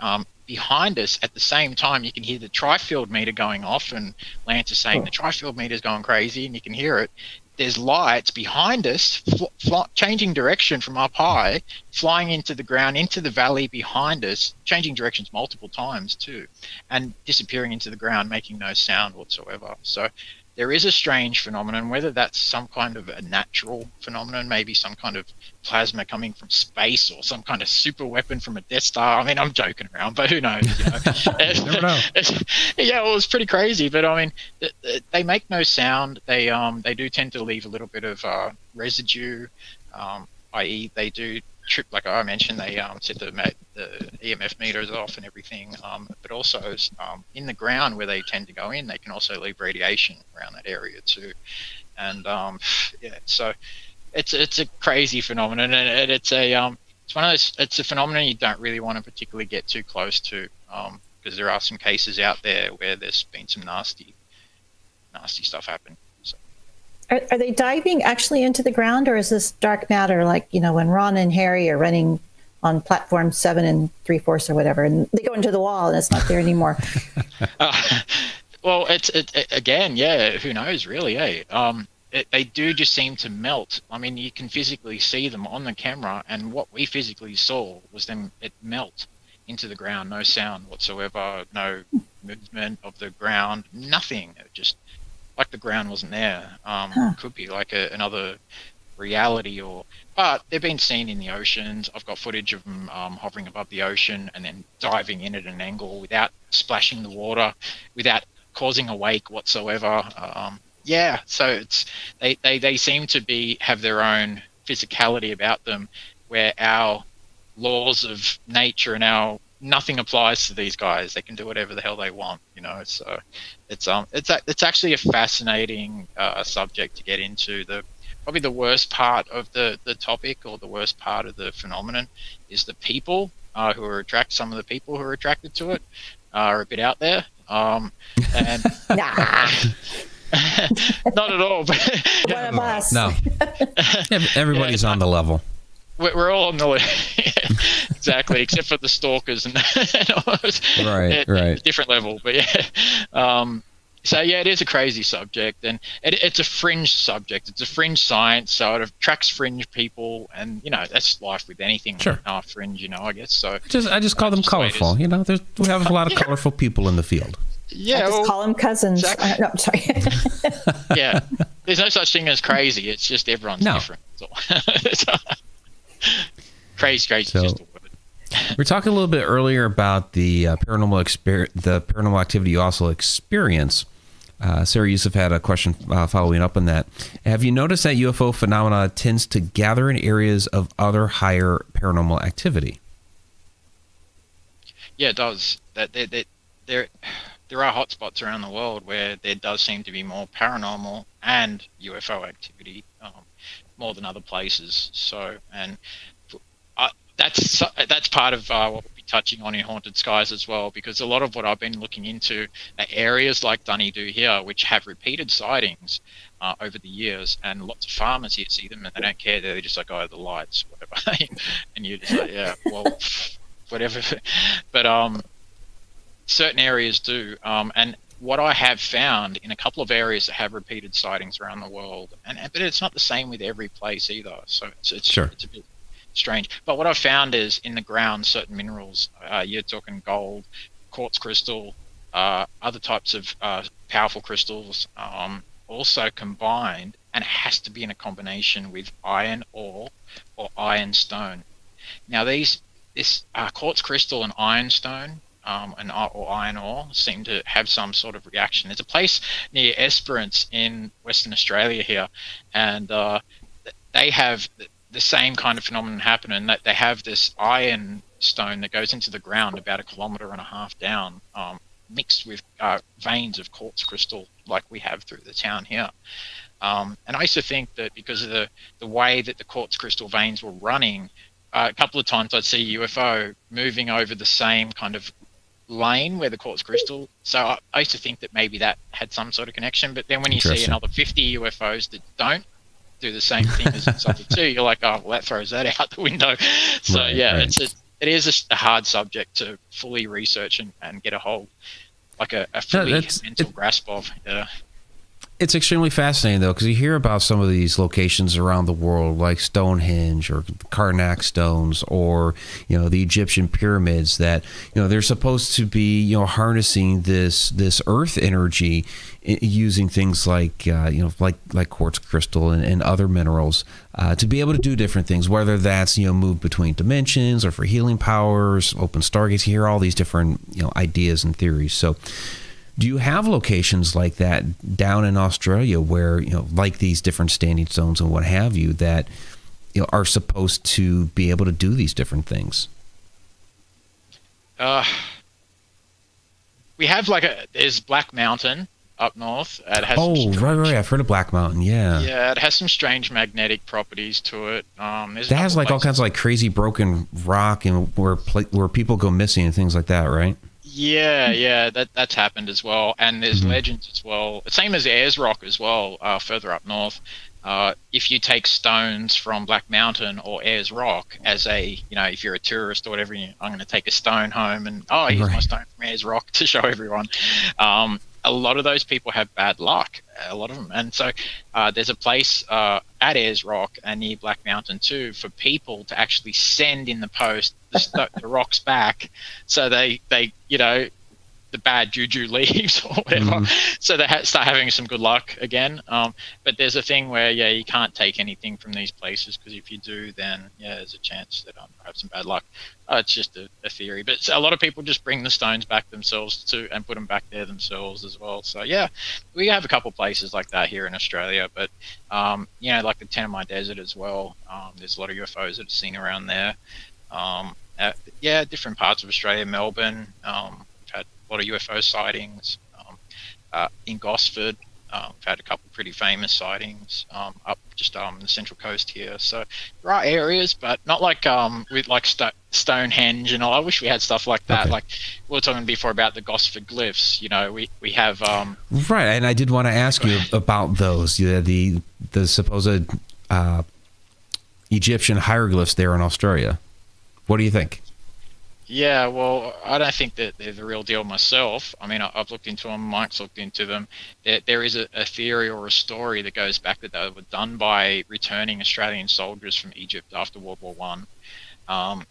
um, behind us at the same time you can hear the tri-field meter going off and lance is saying oh. the tri-field meter is going crazy and you can hear it there's lights behind us fl- fl- changing direction from up high flying into the ground into the valley behind us changing directions multiple times too and disappearing into the ground making no sound whatsoever so there is a strange phenomenon, whether that's some kind of a natural phenomenon, maybe some kind of plasma coming from space or some kind of super weapon from a Death Star. I mean, I'm joking around, but who knows? You know? Know. yeah, well, it's pretty crazy, but I mean, they make no sound. They um they do tend to leave a little bit of uh, residue, um, i.e., they do trip, like I mentioned, they um, set the, the EMF meters off and everything, um, but also um, in the ground where they tend to go in, they can also leave radiation around that area too. And um, yeah, so it's it's a crazy phenomenon, and it's a um, it's one of those it's a phenomenon you don't really want to particularly get too close to, because there are some cases out there where there's been some nasty nasty stuff happen. Are, are they diving actually into the ground, or is this dark matter like you know when Ron and Harry are running on platform seven and three fourths or whatever, and they go into the wall and it's not there anymore? uh, well, it's it, it, again, yeah. Who knows, really? Eh? Um, they do just seem to melt. I mean, you can physically see them on the camera, and what we physically saw was them it melt into the ground, no sound whatsoever, no movement of the ground, nothing. It just like the ground wasn't there. Um, huh. Could be like a, another reality or but they've been seen in the oceans i've got footage of them um, hovering above the ocean and then diving in at an angle without splashing the water without causing a wake whatsoever um, yeah so it's they, they they seem to be have their own physicality about them where our laws of nature and our nothing applies to these guys. They can do whatever the hell they want, you know. So it's um it's a, it's actually a fascinating uh, subject to get into. The probably the worst part of the the topic or the worst part of the phenomenon is the people uh, who are attracted. Some of the people who are attracted to it are a bit out there. Um, and nah. not at all. But One of us. No, everybody's yeah, on the level we're all on the list. exactly, except for the stalkers and, right, right, different level. But yeah, um, so yeah, it is a crazy subject, and it, it's a fringe subject. It's a fringe science, so it attracts fringe people, and you know that's life with anything. Sure, uh, fringe, you know, I guess. So just I just call them colorful. You know, there's, we have a lot of yeah. colorful people in the field. Yeah, I just well, call them cousins. Exactly. Uh, no, I'm sorry. yeah, there's no such thing as crazy. It's just everyone's no. different. Crazy, crazy. So, we're talking a little bit earlier about the uh, paranormal exper- the paranormal activity you also experience. Uh, Sarah Yusuf had a question uh, following up on that. Have you noticed that UFO phenomena tends to gather in areas of other higher paranormal activity? Yeah, it does. That there, there, there, there are hotspots around the world where there does seem to be more paranormal and UFO activity. Um, more than other places. So, and that's that's part of uh, what we'll be touching on in Haunted Skies as well, because a lot of what I've been looking into are areas like Dunedoo here, which have repeated sightings uh, over the years, and lots of farmers here see them and they don't care. They're just like, oh, the lights, whatever. and you're just like, yeah, well, whatever. but um, certain areas do. Um, and what I have found in a couple of areas that have repeated sightings around the world, and but it's not the same with every place either. So it's it's, sure. it's a bit strange. But what I've found is in the ground, certain minerals, uh, you're talking gold, quartz crystal, uh, other types of uh, powerful crystals, um, also combined, and it has to be in a combination with iron ore or iron stone. Now these this uh, quartz crystal and iron stone um, and or iron ore seem to have some sort of reaction. There's a place near Esperance in Western Australia here, and uh, they have the same kind of phenomenon happening. That they have this iron stone that goes into the ground about a kilometre and a half down, um, mixed with uh, veins of quartz crystal like we have through the town here. Um, and I used to think that because of the, the way that the quartz crystal veins were running, uh, a couple of times I'd see a UFO moving over the same kind of lane where the quartz crystal. So I, I, used to think that maybe that had some sort of connection. But then when you see another 50 UFOs that don't do the same thing as something too, you're like, oh, well, that throws that out the window. So right, yeah, right. it's a, it is a, hard subject to fully research and, and get a whole like a, a fully no, mental it, grasp of. Yeah. It's extremely fascinating though, because you hear about some of these locations around the world, like Stonehenge or Carnac stones, or you know the Egyptian pyramids. That you know they're supposed to be you know harnessing this this earth energy using things like uh, you know like like quartz crystal and, and other minerals uh, to be able to do different things. Whether that's you know move between dimensions or for healing powers, open stargates. You hear all these different you know ideas and theories. So do you have locations like that down in Australia where, you know, like these different standing stones and what have you, that you know, are supposed to be able to do these different things? Uh, we have like a there's Black Mountain up north. It has oh, strange, right, right. I've heard of Black Mountain. Yeah. Yeah, it has some strange magnetic properties to it. Um, that has like places. all kinds of like crazy broken rock and where where people go missing and things like that, right? Yeah, yeah, that that's happened as well, and there's mm-hmm. legends as well. Same as Ayers Rock as well, uh, further up north. Uh, if you take stones from Black Mountain or Ayers Rock as a, you know, if you're a tourist or whatever, you, I'm going to take a stone home and oh, here's right. my stone from Ayers Rock to show everyone. Um, a lot of those people have bad luck, a lot of them. And so uh, there's a place uh, at Ayers Rock and near Black Mountain too for people to actually send in the post the, the rocks back so they, they, you know, the bad juju leaves or whatever. Mm. So they ha- start having some good luck again. Um, but there's a thing where yeah, you can't take anything from these places because if you do, then yeah, there's a chance that um, have some bad luck. Uh, it's just a, a, theory, but a lot of people just bring the stones back themselves too and put them back there themselves as well. So yeah, we have a couple places like that here in Australia, but um, you know, like the Tanami Desert as well. Um, there's a lot of UFOs that are seen around there. Um, uh, yeah, different parts of Australia, Melbourne. Um, we've had a lot of UFO sightings. Um, uh, in Gosford, um, we've had a couple pretty famous sightings um, up just um, the central coast here. So there are areas, but not like um, with like St- Stonehenge and all. I wish we had stuff like that. Okay. Like we were talking before about the Gosford glyphs. You know, we we have um, right. And I did want to ask you about those. The the, the supposed uh, Egyptian hieroglyphs there in Australia. What do you think? Yeah, well, I don't think that they're the real deal myself. I mean, I've looked into them. Mike's looked into them. There, there is a, a, theory or a story that goes back that they were done by returning Australian soldiers from Egypt after World War One, um,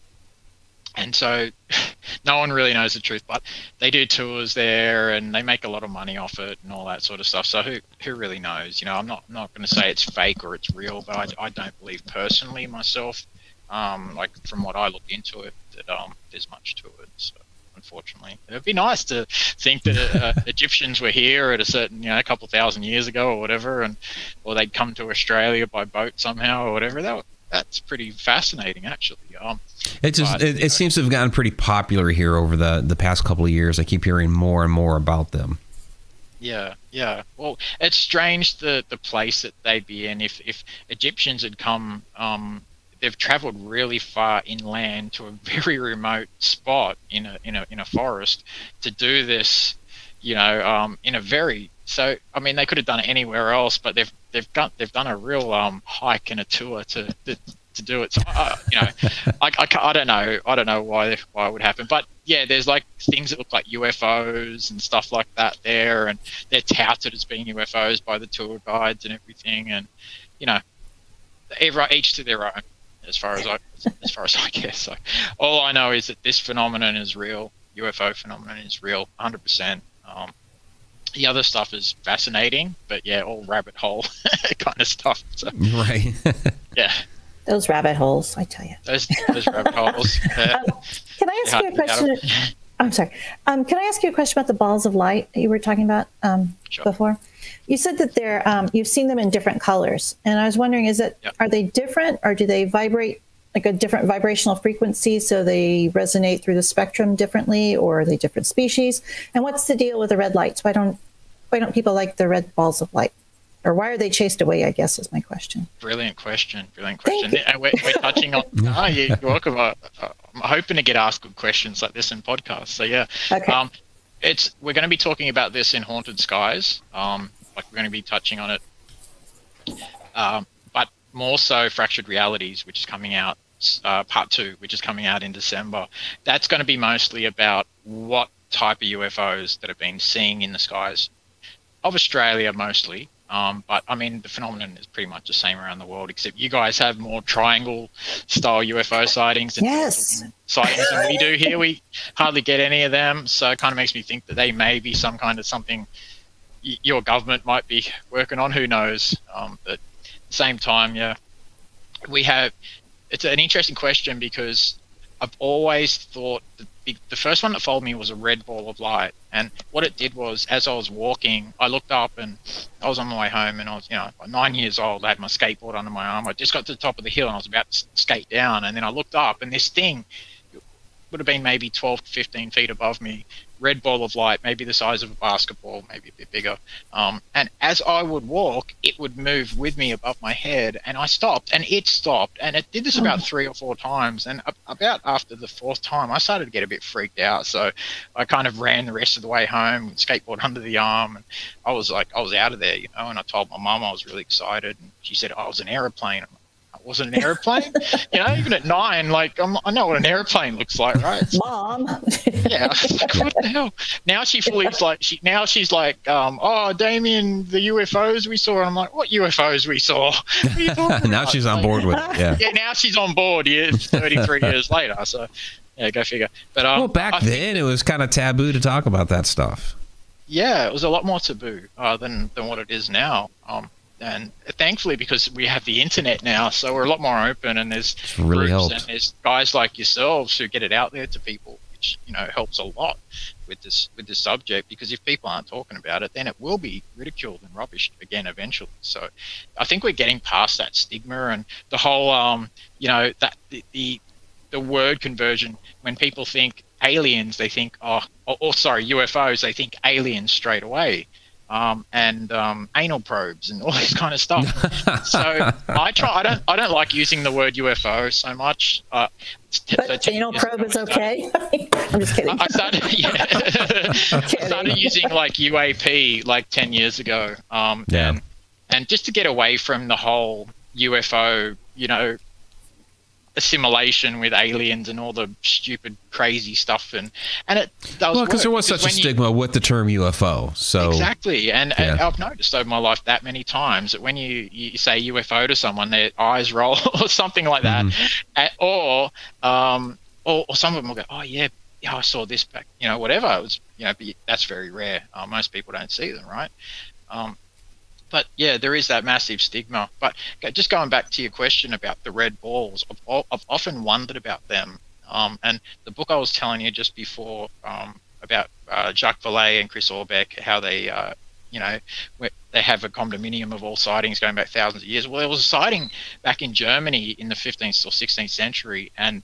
and so no one really knows the truth. But they do tours there, and they make a lot of money off it, and all that sort of stuff. So who who really knows? You know, I'm not not going to say it's fake or it's real, but I, I don't believe personally myself um, like from what I looked into it, that um, there's much to it. So unfortunately, it'd be nice to think that uh, Egyptians were here at a certain, you know, a couple thousand years ago or whatever, and or they'd come to Australia by boat somehow or whatever. That that's pretty fascinating, actually. Um, it just but, it, it seems to have gotten pretty popular here over the the past couple of years. I keep hearing more and more about them. Yeah, yeah. Well, it's strange the the place that they'd be in. If if Egyptians had come um, they've traveled really far inland to a very remote spot in a in a in a forest to do this, you know, um, in a very so I mean they could have done it anywhere else, but they've they've got they've done a real um, hike and a tour to to, to do it. So uh, you know, I, I, I don't know I don't know why why it would happen, but yeah, there's like things that look like UFOs and stuff like that there, and they're touted as being UFOs by the tour guides and everything, and you know, every, each to their own as far as I as far as I guess. So all I know is that this phenomenon is real. UFO phenomenon is real, 100%. Um, the other stuff is fascinating, but yeah, all rabbit hole kind of stuff. So, right. yeah. Those rabbit holes, I tell you. Those, those rabbit holes. Uh, um, can I ask you a question? I'm sorry. Um, can I ask you a question about the balls of light that you were talking about um, sure. before? You said that they're um, you've seen them in different colors, and I was wondering, is it yep. are they different, or do they vibrate like a different vibrational frequency, so they resonate through the spectrum differently, or are they different species? And what's the deal with the red lights? Why don't why don't people like the red balls of light? Or why are they chased away? I guess is my question. Brilliant question. Brilliant question. And we're, we're, touching on. oh, you're welcome. I'm hoping to get asked good questions like this in podcasts. So yeah. Okay. Um, it's we're going to be talking about this in haunted skies. Um, like we're going to be touching on it. Um, but more so fractured realities, which is coming out uh, part two, which is coming out in December. That's going to be mostly about what type of UFOs that have been seeing in the skies of Australia mostly. Um, but I mean, the phenomenon is pretty much the same around the world, except you guys have more triangle style UFO sightings and yes. sightings than we do here. We hardly get any of them, so it kind of makes me think that they may be some kind of something your government might be working on. Who knows? Um, but at the same time, yeah, we have. It's an interesting question because I've always thought the, the first one that followed me was a red ball of light, and what it did was, as I was walking, I looked up and I was on my way home, and I was, you know, nine years old. I had my skateboard under my arm. I just got to the top of the hill, and I was about to skate down, and then I looked up, and this thing would have been maybe 12 to 15 feet above me red ball of light, maybe the size of a basketball, maybe a bit bigger. Um, and as I would walk, it would move with me above my head, and I stopped, and it stopped, and it did this about mm. three or four times. And about after the fourth time, I started to get a bit freaked out. So I kind of ran the rest of the way home, skateboard under the arm, and I was like, I was out of there, you know. And I told my mum I was really excited, and she said, oh, "I was an aeroplane." Wasn't an airplane. you know, even at nine, like I'm, i know what an airplane looks like, right? Mom. yeah. Like, what the hell? Now she believes like she now she's like, um, oh, Damien, the UFOs we saw. And I'm like, what UFOs we saw? now she's on board with it. Yeah. Yeah. Now she's on board. Years, 33 years later. So yeah, go figure. But um, well, back I then think, it was kind of taboo to talk about that stuff. Yeah, it was a lot more taboo uh, than than what it is now. Um, and thankfully because we have the internet now so we're a lot more open and there's really groups helped. and there's guys like yourselves who get it out there to people which you know helps a lot with this with this subject because if people aren't talking about it then it will be ridiculed and rubbished again eventually so i think we're getting past that stigma and the whole um you know that the, the the word conversion when people think aliens they think oh or, or sorry ufos they think aliens straight away um, and um, anal probes and all this kind of stuff. so I try. I don't. I don't like using the word UFO so much. Uh, but so anal probe is okay. I'm just kidding. I started. Yeah, I started using like UAP like ten years ago. Um, yeah. And, and just to get away from the whole UFO, you know, assimilation with aliens and all the stupid crazy stuff. And and it does well because there was such a stigma you, with the term UFO so exactly. And, yeah. and, I've noticed over my life that many times that when you, you say UFO to someone their eyes roll or something like that. Mm. or um or, or some of them will go oh yeah yeah I saw this back you know whatever. It was you know that's very rare. Uh, most people don't see them right? Um but yeah, there is that massive stigma. But just going back to your question about the red balls, I've, I've often wondered about them. Um, and the book I was telling you just before um, about uh, Jacques Vallée and Chris Aubeck, how they, uh, you know, they have a condominium of all sightings going back thousands of years. Well, there was a sighting back in Germany in the 15th or 16th century, and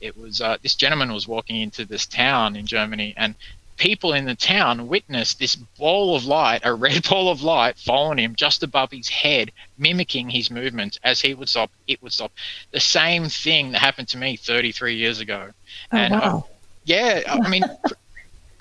it was uh, this gentleman was walking into this town in Germany, and people in the town witnessed this ball of light, a red ball of light, following him just above his head, mimicking his movements. As he would stop, it would stop. The same thing that happened to me 33 years ago. Oh, and uh, wow. yeah, I mean,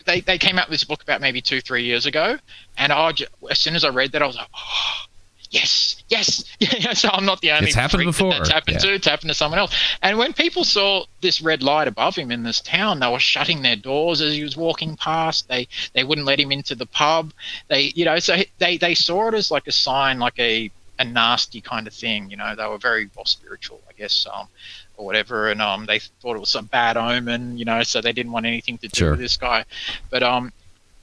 they, they came out with this book about maybe two, three years ago. And I, as soon as I read that, I was like, oh, yes, yes. Yeah, so I'm not the only It's happened that before, That's happened yeah. to. It's happened to someone else. And when people saw this red light above him in this town, they were shutting their doors as he was walking past. They they wouldn't let him into the pub. They, you know, so they they saw it as like a sign, like a a nasty kind of thing. You know, they were very well spiritual, I guess. Um, or whatever, and um, they thought it was some bad omen, you know, so they didn't want anything to do Sure. with this guy. But um,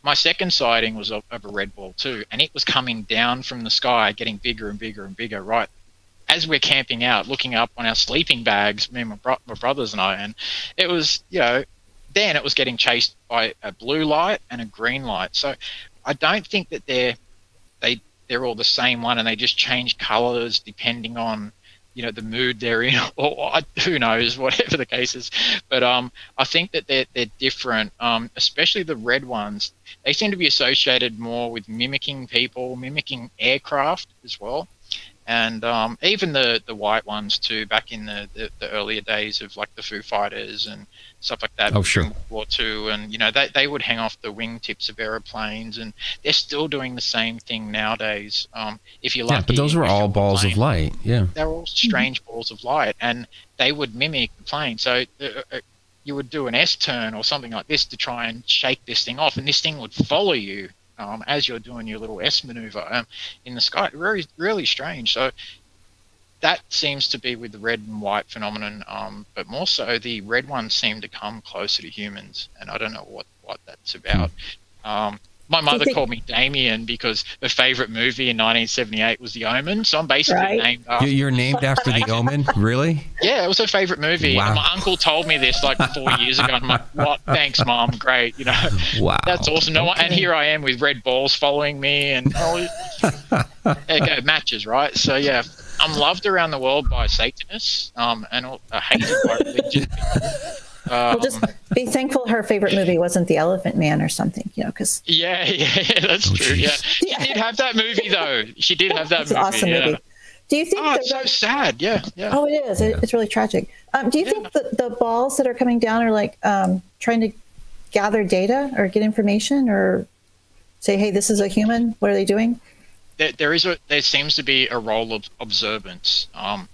my second sighting was of, of a red ball too, and it was coming down from the sky, getting bigger and bigger and bigger. Right as we're camping out, looking up on our sleeping bags, me and my, bro- my brothers and I, and it was, you know, then it was getting chased by a blue light and a green light. So I don't think that they're they they're all the same one, and they just change colors depending on you know the mood they're in, or who knows, whatever the case is. But um, I think that they're they're different, um, especially the red ones. They seem to be associated more with mimicking people, mimicking aircraft as well, and um, even the the white ones too. Back in the, the, the earlier days of like the Foo Fighters and stuff like that. Oh, sure. World War Two, and you know they they would hang off the wingtips of aeroplanes, and they're still doing the same thing nowadays. Um, if you like, Yeah, but those were all balls of light. Yeah. they were all strange balls of light, and they would mimic the plane. So uh, uh, you would do an S turn or something like this to try and shake this thing off, and this thing would follow you um, as you're doing your little S maneuver um, in the sky. Really, really strange. So that seems to be with the red and white phenomenon, um, but more so the red ones seem to come closer to humans, and I don't know what what that's about. My mother think- called me Damien because her favorite movie in 1978 was The Omen, so I'm basically Right. named after You- You're named after the Omen, really? yeah, it was her favorite movie. Wow. And my uncle told me this like four years ago. And I'm like, what? Thanks, mom. Great. You know, Wow. that's awesome. No one, and here I am with red balls following me, and oh, it, it matches, right? So yeah, I'm loved around the world by Satanists, um, and all- uh, hated by religious people. Um, Well, just be thankful her favorite movie wasn't The Elephant Man or something, you know, because yeah, yeah, yeah, that's Oh, true. Yeah, jeez. she did have that movie though. She did have that it's an movie. awesome yeah. movie. Do you think Oh, the it's so sad. Yeah, yeah. Oh, it is. It, it's really tragic. Um, do you think the, the balls that are coming down are like um, trying to gather data or get information or say, hey, this is a human? What are they doing? there, there is a there seems to be a role of observance um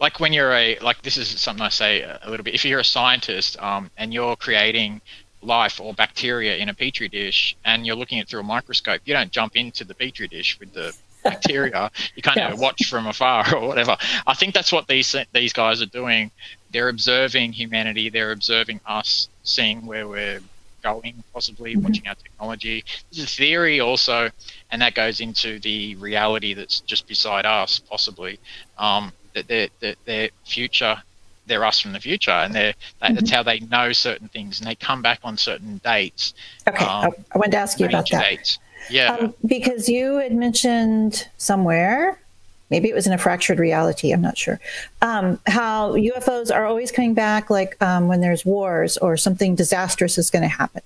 like when you're a like this is something i say a little bit. If you're a scientist um and you're creating life or bacteria in a petri dish and you're looking at it through a microscope you don't jump into the petri dish with the bacteria. You kind of Yes. watch from afar or whatever. I think that's what these these guys are doing. They're observing humanity. They're observing us seeing where we're going possibly watching our technology. There's a theory also and that goes into the reality that's just beside us, possibly. Um, that their that future, they're us from the future, and they're that, that's how they know certain things, and they come back on certain dates, Okay, I, Um, I wanted to ask you about that. dates. Yeah, Um, because you had mentioned somewhere, maybe it was in a fractured reality, I'm not sure, um, how UFOs are always coming back like um, when there's wars or something disastrous is going to happen.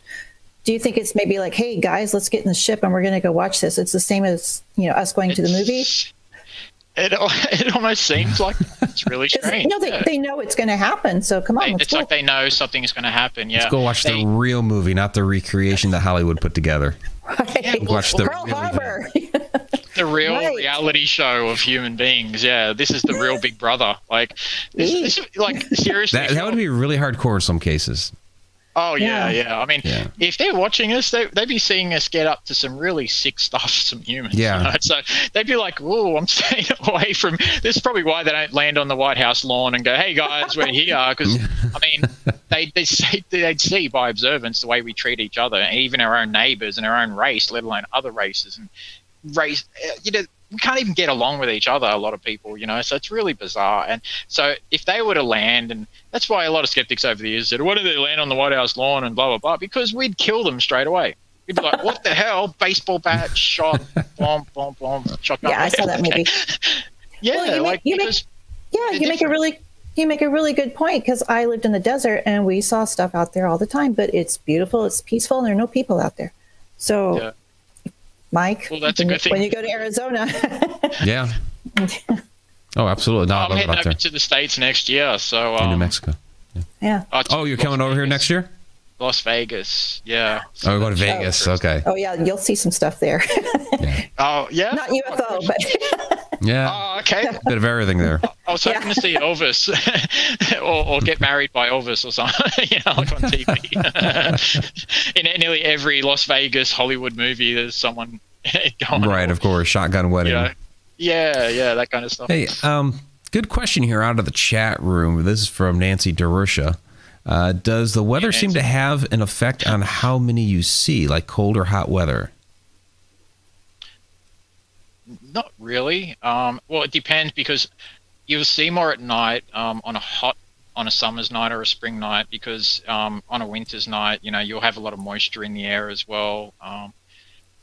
Do you think it's maybe like, hey guys, let's get in the ship and we're going to go watch this? It's the same as you know us going to the movie. It it almost seems like it's really strange. No, they, yeah. they know it's going to happen. So come on, They- it's go. like they know something is going to happen. Yeah, Let's go watch They- the real movie, not the recreation that Hollywood put together. Right. Watch the Pearl really Harbor. the real Right. reality show of human beings. Yeah, this is the real Big Brother. Like, this, this like seriously. That, that would be really hardcore in some cases. Oh yeah, Yeah. yeah. I mean, Yeah. if they're watching us, they they'd be seeing us get up to some really sick stuff, some humans. Yeah. know? So they'd be like, "Whoa, I'm staying away from." This is probably why they don't land on the White House lawn and go, "Hey guys, we're here." Because I mean, they they say they'd see by observance the way we treat each other, and even our own neighbors and our own race, let alone other races and race. uh, You know. We can't even get along with each other, a lot of people, you know, so it's really bizarre. And so, if they were to land, and that's why a lot of skeptics over the years said, Why do they land on the White House lawn and blah, blah, blah? Because we'd kill them straight away. We'd be like, What the hell? Baseball bat, shot, bomb, bomb, bomb, shotgun. Yeah, I saw that movie. Yeah, Well, you make- like, you make- Yeah, you make a really You make a really good point because I lived in the desert and we saw stuff out there all the time, but it's beautiful, it's peaceful, and there are no people out there. So, Yeah. Mike, Well, that's a when, good you, thing. when you go to Arizona, Yeah. Oh, absolutely. No, I I'm love heading out over there. to the states next year, so In New um, Mexico. yeah. to Oh, you're coming over here next year? Las Vegas, yeah. Oh, we're going to Vegas. Okay. Oh, yeah, you'll see some stuff there. Yeah. Oh, yeah. Not UFO, but Yeah. Oh, okay. Bit of everything there. I was hoping Yeah. to see Elvis, or, or get married by Elvis or something, you know, like on TV. In nearly every Las Vegas Hollywood movie, there's someone going. Right, of course. Shotgun wedding. You know, yeah, yeah, that kind of stuff. Hey, um, good question here out of the chat room. This is from Nancy Darusha. Uh, does the weather seem to have an effect on how many you see, like cold or hot weather? Not really. Um, well, it depends because you'll see more at night um, on a hot, on a summer's night or a spring night because um, on a winter's night, you know, you'll have a lot of moisture in the air as well. Um,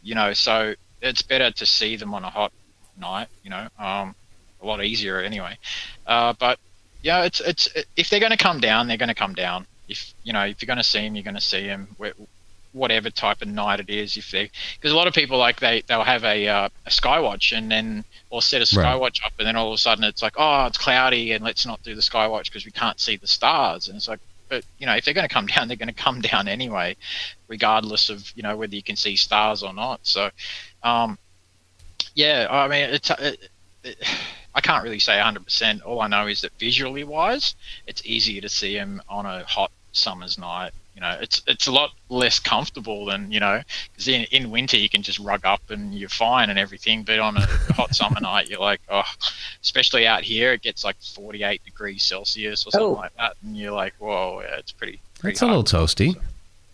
you know, so it's better to see them on a hot night. You know, um, a lot easier anyway. Uh, but yeah, it's it's if they're going to come down, they're going to come down. If you know, if you're going to see them, you're going to see them. Whatever type of night it is, if they because a lot of people like they they'll have a uh, a skywatch and then or set a Right. skywatch up and then all of a sudden it's like oh it's cloudy and let's not do the skywatch because we can't see the stars and it's like but you know if they're going to come down they're going to come down anyway regardless of you know whether you can see stars or not so um yeah i mean it's it, it, i can't really say 100% all i know is that visually wise it's easier to see them on a hot summer's night you know it's it's a lot less comfortable than you know because in, in winter you can just rug up and you're fine and everything but on a hot summer night you're like oh especially out here it gets like 48 degrees celsius or something Oh. like that and you're like whoa yeah, it's pretty, pretty It's a little hard. toasty.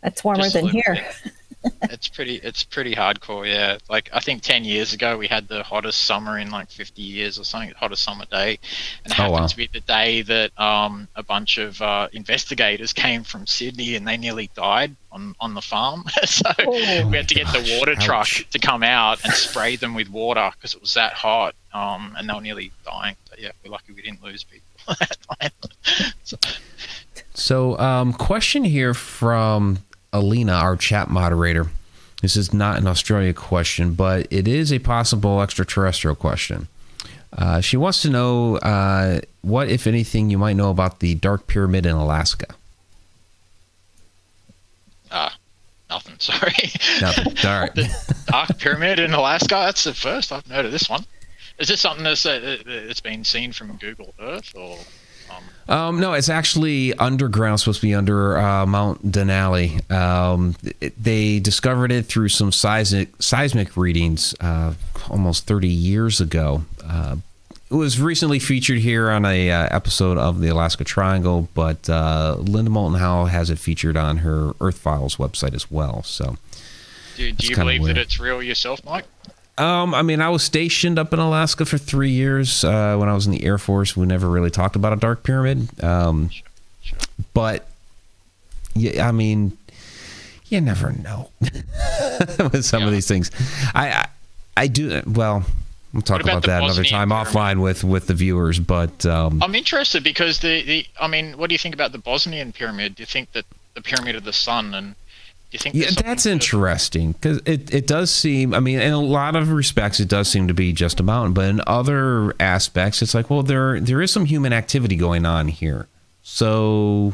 that's warmer than little here. bit. it's pretty it's pretty hardcore yeah like i think 10 years ago we had the hottest summer in like 50 years or something hottest summer day and it Oh, happened wow. to be the day that um, a bunch of uh, investigators came from sydney and they nearly died on, on the farm so Oh. we had to get the gosh, water truck ouch. to come out and spray them with water because it was that hot um, and they were nearly dying but yeah we're lucky we didn't lose people that time. so, So, um, question here from Alina, our chat moderator. This is not an Australia question, but it is a possible extraterrestrial question. Uh, she wants to know uh, what, if anything, you might know about the Dark Pyramid in Alaska. ah, nothing sorry Nothing. All right. the Dark Pyramid in Alaska. That's the first I've heard of this one. Is this something that's uh, that's been seen from Google Earth or? Um, no, it's actually underground. Supposed to be under uh, Mount Denali. Um, it- they discovered it through some seismic seismic readings uh, almost 30 years ago. Uh, it was recently featured here on a uh, episode of the Alaska Triangle, but uh, Linda Moulton Howe has it featured on her Earth Files website as well. So, do, do you believe that it's real yourself, Mike? Um, I mean, I was stationed up in Alaska for three years uh, when I was in the Air Force. We never really talked about a dark pyramid. Um, Sure. but yeah, I mean, you never know with some of these things. I, I, I do. Well, we'll talk What about about that another time pyramid? offline with with the viewers. But um, I'm interested because the, the I mean, what do you think about the Bosnian pyramid? Do you think that the pyramid of the sun and you think yeah, that's interesting because it, it does seem. I mean, in a lot of respects, it does seem to be just a mountain. But in other aspects, it's like, well, there there is some human activity going on here. So,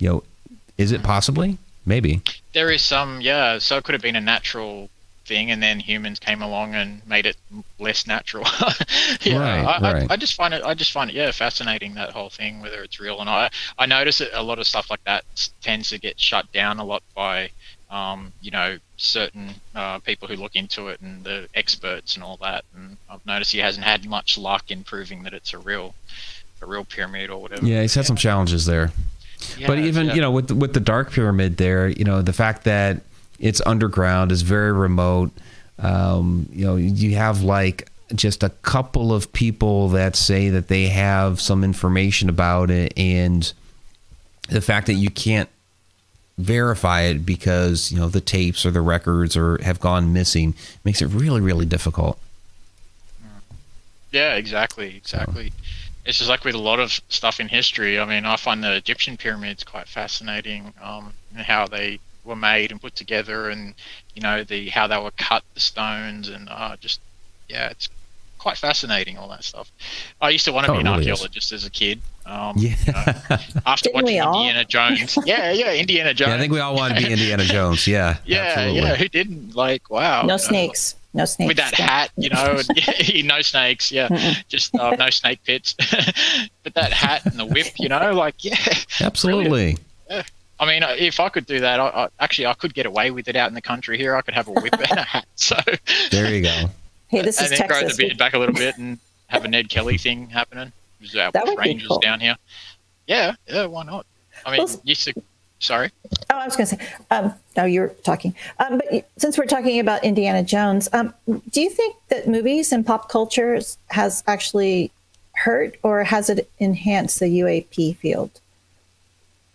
you know, is it possibly? Maybe. There is some, yeah. So it could have been a natural thing, and then humans came along and made it less natural. yeah, Right, I, right. I, I just find it, I just find it, yeah, fascinating that whole thing, whether it's real or not. I, I notice that a lot of stuff like that tends to get shut down a lot by, um, you know, certain uh, people who look into it and the experts and all that. And I've noticed he hasn't had much luck in proving that it's a real, a real pyramid or whatever. Yeah, he's had some challenges there. but even yeah. you know with the, with the dark pyramid there you know the fact that it's underground is very remote um, you know you have like just a couple of people that say that they have some information about it and the fact that you can't verify it because you know the tapes or the records or have gone missing makes it really really difficult Yeah, exactly, exactly. it's just like with a lot of stuff in history. I mean, I find the Egyptian pyramids quite fascinating, um, and how they were made and put together, and you know the how they were cut, the stones, and uh, just yeah, it's quite fascinating all that stuff. I used to want to Oh, be an really is. archaeologist as a kid. Um, Yeah. you know, after Didn't watching? Indiana Jones. yeah, yeah, Indiana Jones. Yeah, I think we all want to be Indiana Jones. Yeah. yeah, absolutely. yeah. Who didn't? Like, wow. No you know, snakes. No snakes. with that hat, you know, and, no snakes, yeah, Mm-mm. just uh, no snake pits. but that hat and the whip, you know, like yeah. Absolutely. Yeah. I mean, uh, if I could do that, I, I, actually I could get away with it out in the country here. I could have a whip and a hat, so There you go. Hey, this and is then grow the Texas. beard back a little bit and have a Ned Kelly thing happening. Our That would be rangers cool. down here. Yeah, yeah, why not? I mean, Well, used to. Sorry. Oh, I was going to say. Um, no, you're talking. Um, but since we're talking about Indiana Jones, um, do you think that movies and pop culture has actually hurt or has it enhanced the UAP field?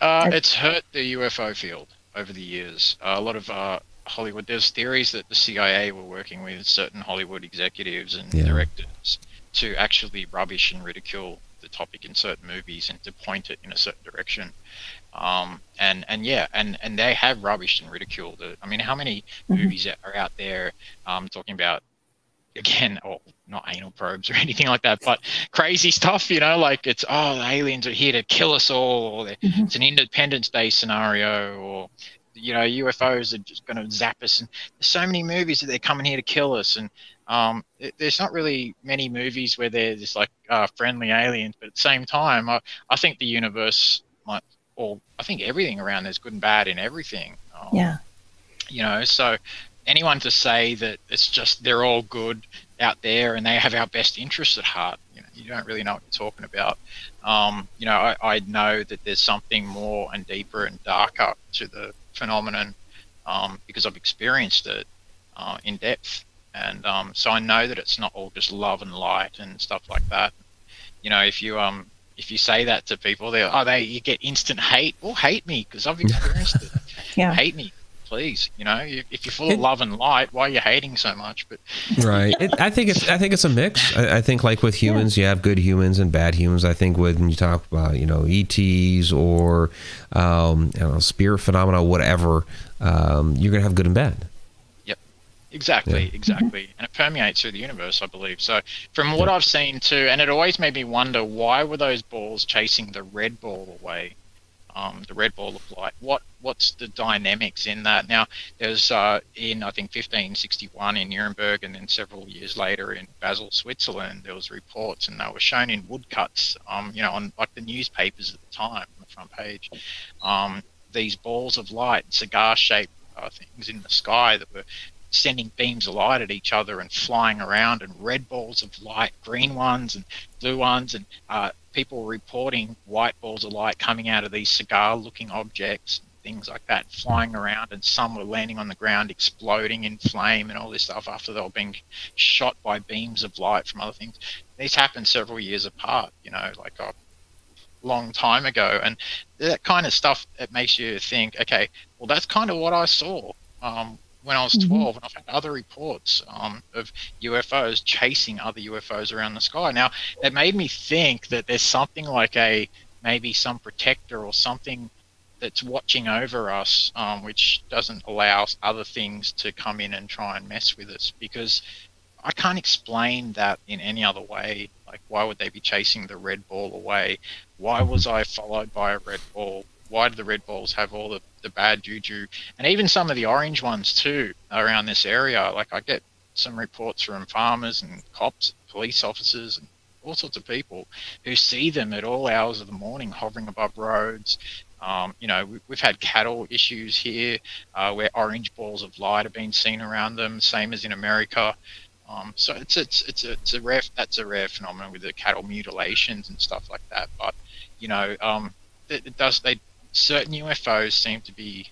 Uh, it's hurt the UFO field over the years. Uh, a lot of uh, Hollywood. There's theories that the CIA were working with certain Hollywood executives and Yeah. directors to actually rubbish and ridicule the topic in certain movies and to point it in a certain direction. Um, and and yeah, and and they have rubbished and ridiculed it. I mean, how many Mhm. movies are out there um, talking about? Again, or not anal probes or anything like that, but crazy stuff, you know, like it's oh the aliens are here to kill us all, or Mhm. it's an Independence Day scenario, or you know UFOs are just going to zap us. And there's so many movies that they're coming here to kill us, and um, it, there's not really many movies where they're just like uh, friendly aliens. But at the same time, I, I think the universe might, or I think everything around there's good and bad in everything. Um, Yeah. you know so anyone to say that it's just they're all good out there and they have our best interests at heart you know you don't really know what you're talking about um, you know I, I know that there's something more and deeper and darker to the phenomenon um, because I've experienced it uh, in depth. And um, so I know that it's not all just love and light and stuff like that. You know if you um if you say that to people they oh they you get instant hate. Well hate me because I've experienced it. Yeah. hate me, please. You know, if if you're full of love and light, why are you hating so much? But Right. It, I think it's I think it's a mix. I, I think like with humans, you have good humans and bad humans. I think when you talk about you know ETs or um, you know, spirit phenomena, whatever, um, you're gonna have good and bad. Yep, exactly, Yeah. exactly, and it permeates through the universe, I believe. So, from what I've seen too, and it always made me wonder why were those balls chasing the red ball away, um, the red ball of light? What what's the dynamics in that? Now, there's uh, in I think 1561 in Nuremberg, and then several years later in Basel, Switzerland, there was reports, and they were shown in woodcuts, um, you know, on like the newspapers at the time on the front page. Um, these balls of light, cigar-shaped uh, things in the sky that were sending beams of light at each other and flying around, and red balls of light, green ones and blue ones, and uh, people reporting white balls of light coming out of these cigar-looking objects, things like that, flying around, and some were landing on the ground, exploding in flame, and all this stuff after they were being shot by beams of light from other things. These happened several years apart, you know, like a long time ago, and that kind of stuff it makes you think, okay, well, that's kind of what I saw. Um, when I was Mhm. 12, and I've had other reports um, of UFOs chasing other UFOs around the sky. Now, it made me think that there's something like a maybe some protector or something that's watching over us, um, which doesn't allow other things to come in and try and mess with us. Because I can't explain that in any other way. Like, why would they be chasing the red ball away? Why was I followed by a red ball? Why do the red balls have all the, the bad juju? And even some of the orange ones, too, around this area. Like, I get some reports from farmers and cops, police officers, and all sorts of people who see them at all hours of the morning hovering above roads. Um, you know, we, we've had cattle issues here uh, where orange balls of light have been seen around them, same as in America. Um, so it's it's it's a, it's a rare that's a rare phenomenon with the cattle mutilations and stuff like that. But you know, um, it, it does they certain UFOs seem to be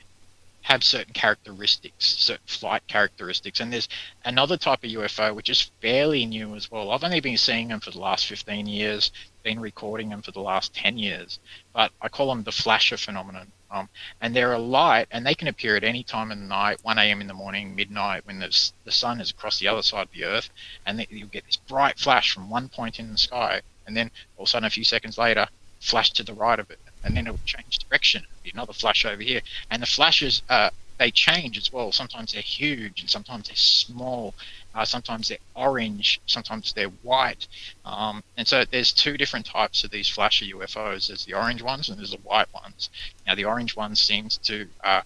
have certain characteristics, certain flight characteristics, and there's another type of UFO which is fairly new as well. I've only been seeing them for the last 15 years, been recording them for the last 10 years, but I call them the flasher phenomenon. Um, and they're a light, and they can appear at any time of the night, 1 a.m. in the morning, midnight, when there's, the sun is across the other side of the Earth, and they, you get this bright flash from one point in the sky, and then all of a sudden, a few seconds later, flash to the right of it, and then it would change direction. Be another flash over here, and the flashes uh, they change as well. Sometimes they're huge, and sometimes they're small. Uh, sometimes they're orange, sometimes they're white. Um, and so there's two different types of these flasher UFOs. There's the orange ones and there's the white ones. Now the orange ones seems to uh,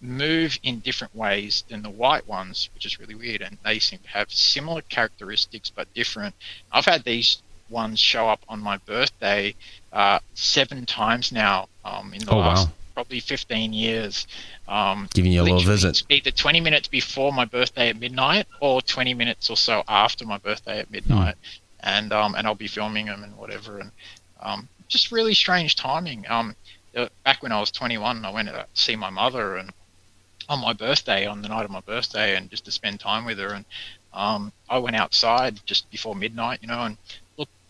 move in different ways than the white ones, which is really weird. And they seem to have similar characteristics but different. I've had these ones show up on my birthday uh, seven times now um, in the Oh, last wow. probably 15 years. Um, Giving you a little visit. Either 20 minutes before my birthday at midnight or 20 minutes or so after my birthday at midnight. And um, and I'll be filming them and whatever. And um, just really strange timing. Um, back when I was 21, I went to see my mother and on my birthday, on the night of my birthday, and just to spend time with her. And um, I went outside just before midnight, you know, and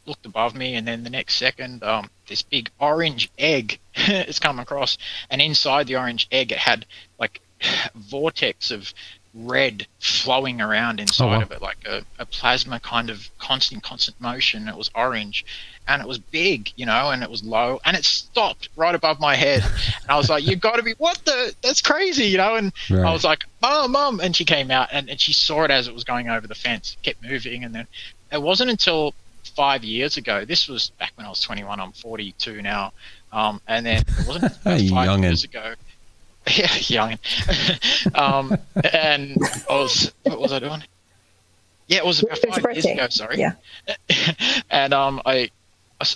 looked above me, and then the next second, um, this big orange egg has come across, and inside the orange egg, it had like vortex of red flowing around inside wow. of it, like a, a plasma kind of constant, constant motion. It was orange, and it was big, you know, and it was low, and it stopped right above my head, and I was like, "You got to be what the? That's crazy," you know, and Right. I was like, "Mom, mom," and she came out and, and she saw it as it was going over the fence, kept moving, and then it wasn't until five years ago. This was back when I was 21. I'm 42 now, um, and then it wasn't five youngin'. years ago. Yeah, young. um, and I was what was I doing? Yeah, it was about It's five years birthday. ago. Sorry. Yeah. and um, I,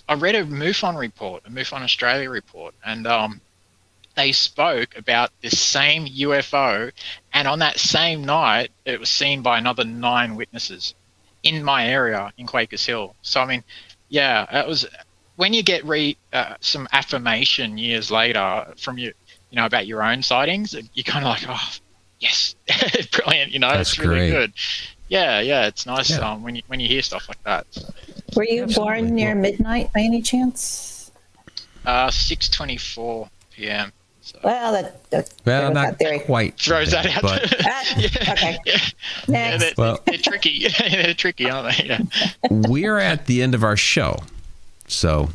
I read a MUFON report, a MUFON Australia report, and um, they spoke about this same UFO, and on that same night, it was seen by another nine witnesses in my area in Quakers Hill. So I mean, yeah, it was when you get re uh, some affirmation years later from you, you know, about your own sightings, you're kind of like, oh, yes, brilliant, you know, That's it's really great. good. Yeah, yeah, it's nice Yeah. um, when you when you hear stuff like that. Were you Absolutely. born near midnight by any chance? Uh, six twenty-four p.m. So Well, that, that Well, there was not that theory. quite. throws that out. But Ah, yeah, okay. yeah, yeah, Next. they're, Well- they're tricky. they're tricky, aren't they? Yeah. we're at the end of our show. So,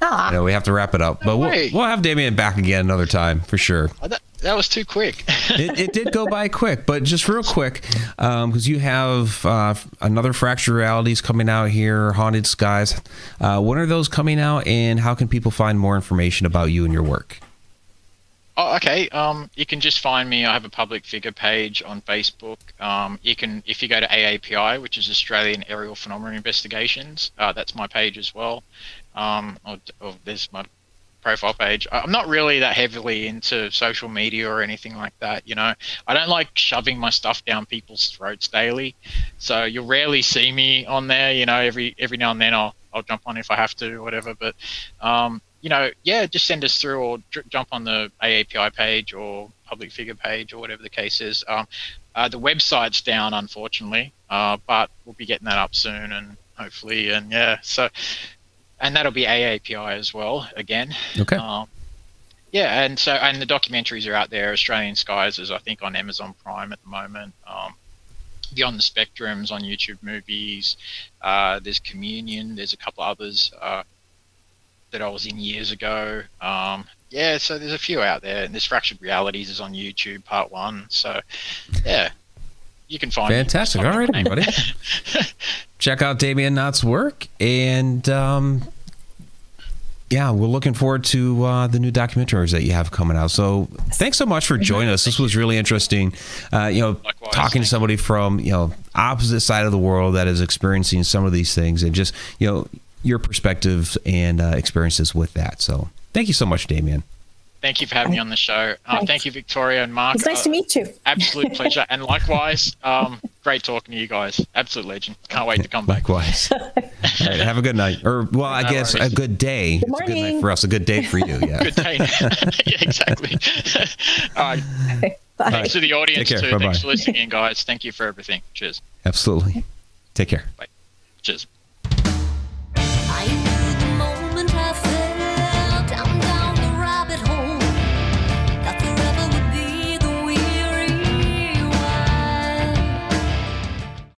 Ah, you know, we have to wrap it up. But we'll, we'll have Damien back again another time for sure. Oh, that, that was too quick. it, it did go by quick, but just real quick, because you have uh, another Fractured Realities coming out here, Haunted Skies. Uh, when are those coming out, and how can people find more information about you and your work? Oh, okay. Um, you can just find me. I have a public figure page on Facebook. Um, you can, if you go to AAPI, which is Australian Aerial Phenomena Investigations, uh, that's my page as well. Um, or, or there's my profile page. I'm not really that heavily into social media or anything like that. You know, I don't like shoving my stuff down people's throats daily. So you'll rarely see me on there. You know, every every now and then I'll I'll jump on if I have to whatever. But um, you know, yeah, just send us through or jump on the AAPI page or public figure page or whatever the case is. Um, uh, the website's down, unfortunately, uh, but we'll be getting that up soon and hopefully, and yeah, so, and that'll be AAPI as well again. Okay. Um, yeah, and so and the documentaries are out there. Australian Skies is I think on Amazon Prime at the moment. Um, Beyond the Spectrums on YouTube Movies. Uh, there's Communion. There's a couple others uh, that I was in years ago. Um, yeah, so there's a few out there. And this Fractured Realities is on YouTube, Part One. So yeah, you can find. Fantastic. All right, everybody. Check out Damien Nott's work. And um, yeah, we're looking forward to uh, the new documentaries that you have coming out. So thanks so much for joining us. This was really interesting. Uh, you know, Likewise. talking to somebody from, you know, opposite side of the world that is experiencing some of these things and just, you know, your perspectives and uh, experiences with that. So thank you so much, Damien. Thank you for having me on the show. Uh, thank you, Victoria and Mark. it's nice to Uh, meet you. Absolute pleasure. And likewise, um, great talking to you guys. Absolute legend. Can't wait to come back. Likewise. All right, have a good night. Or, well, I guess worries. a good day. It's a good night for us. A good day for you. Yeah. Good day. yeah, exactly. All right. Bye. Thanks to the audience, Take care. too. Bye-bye. Thanks for listening in, guys. Thank you for everything. Cheers. Absolutely. Take care. Bye. Cheers.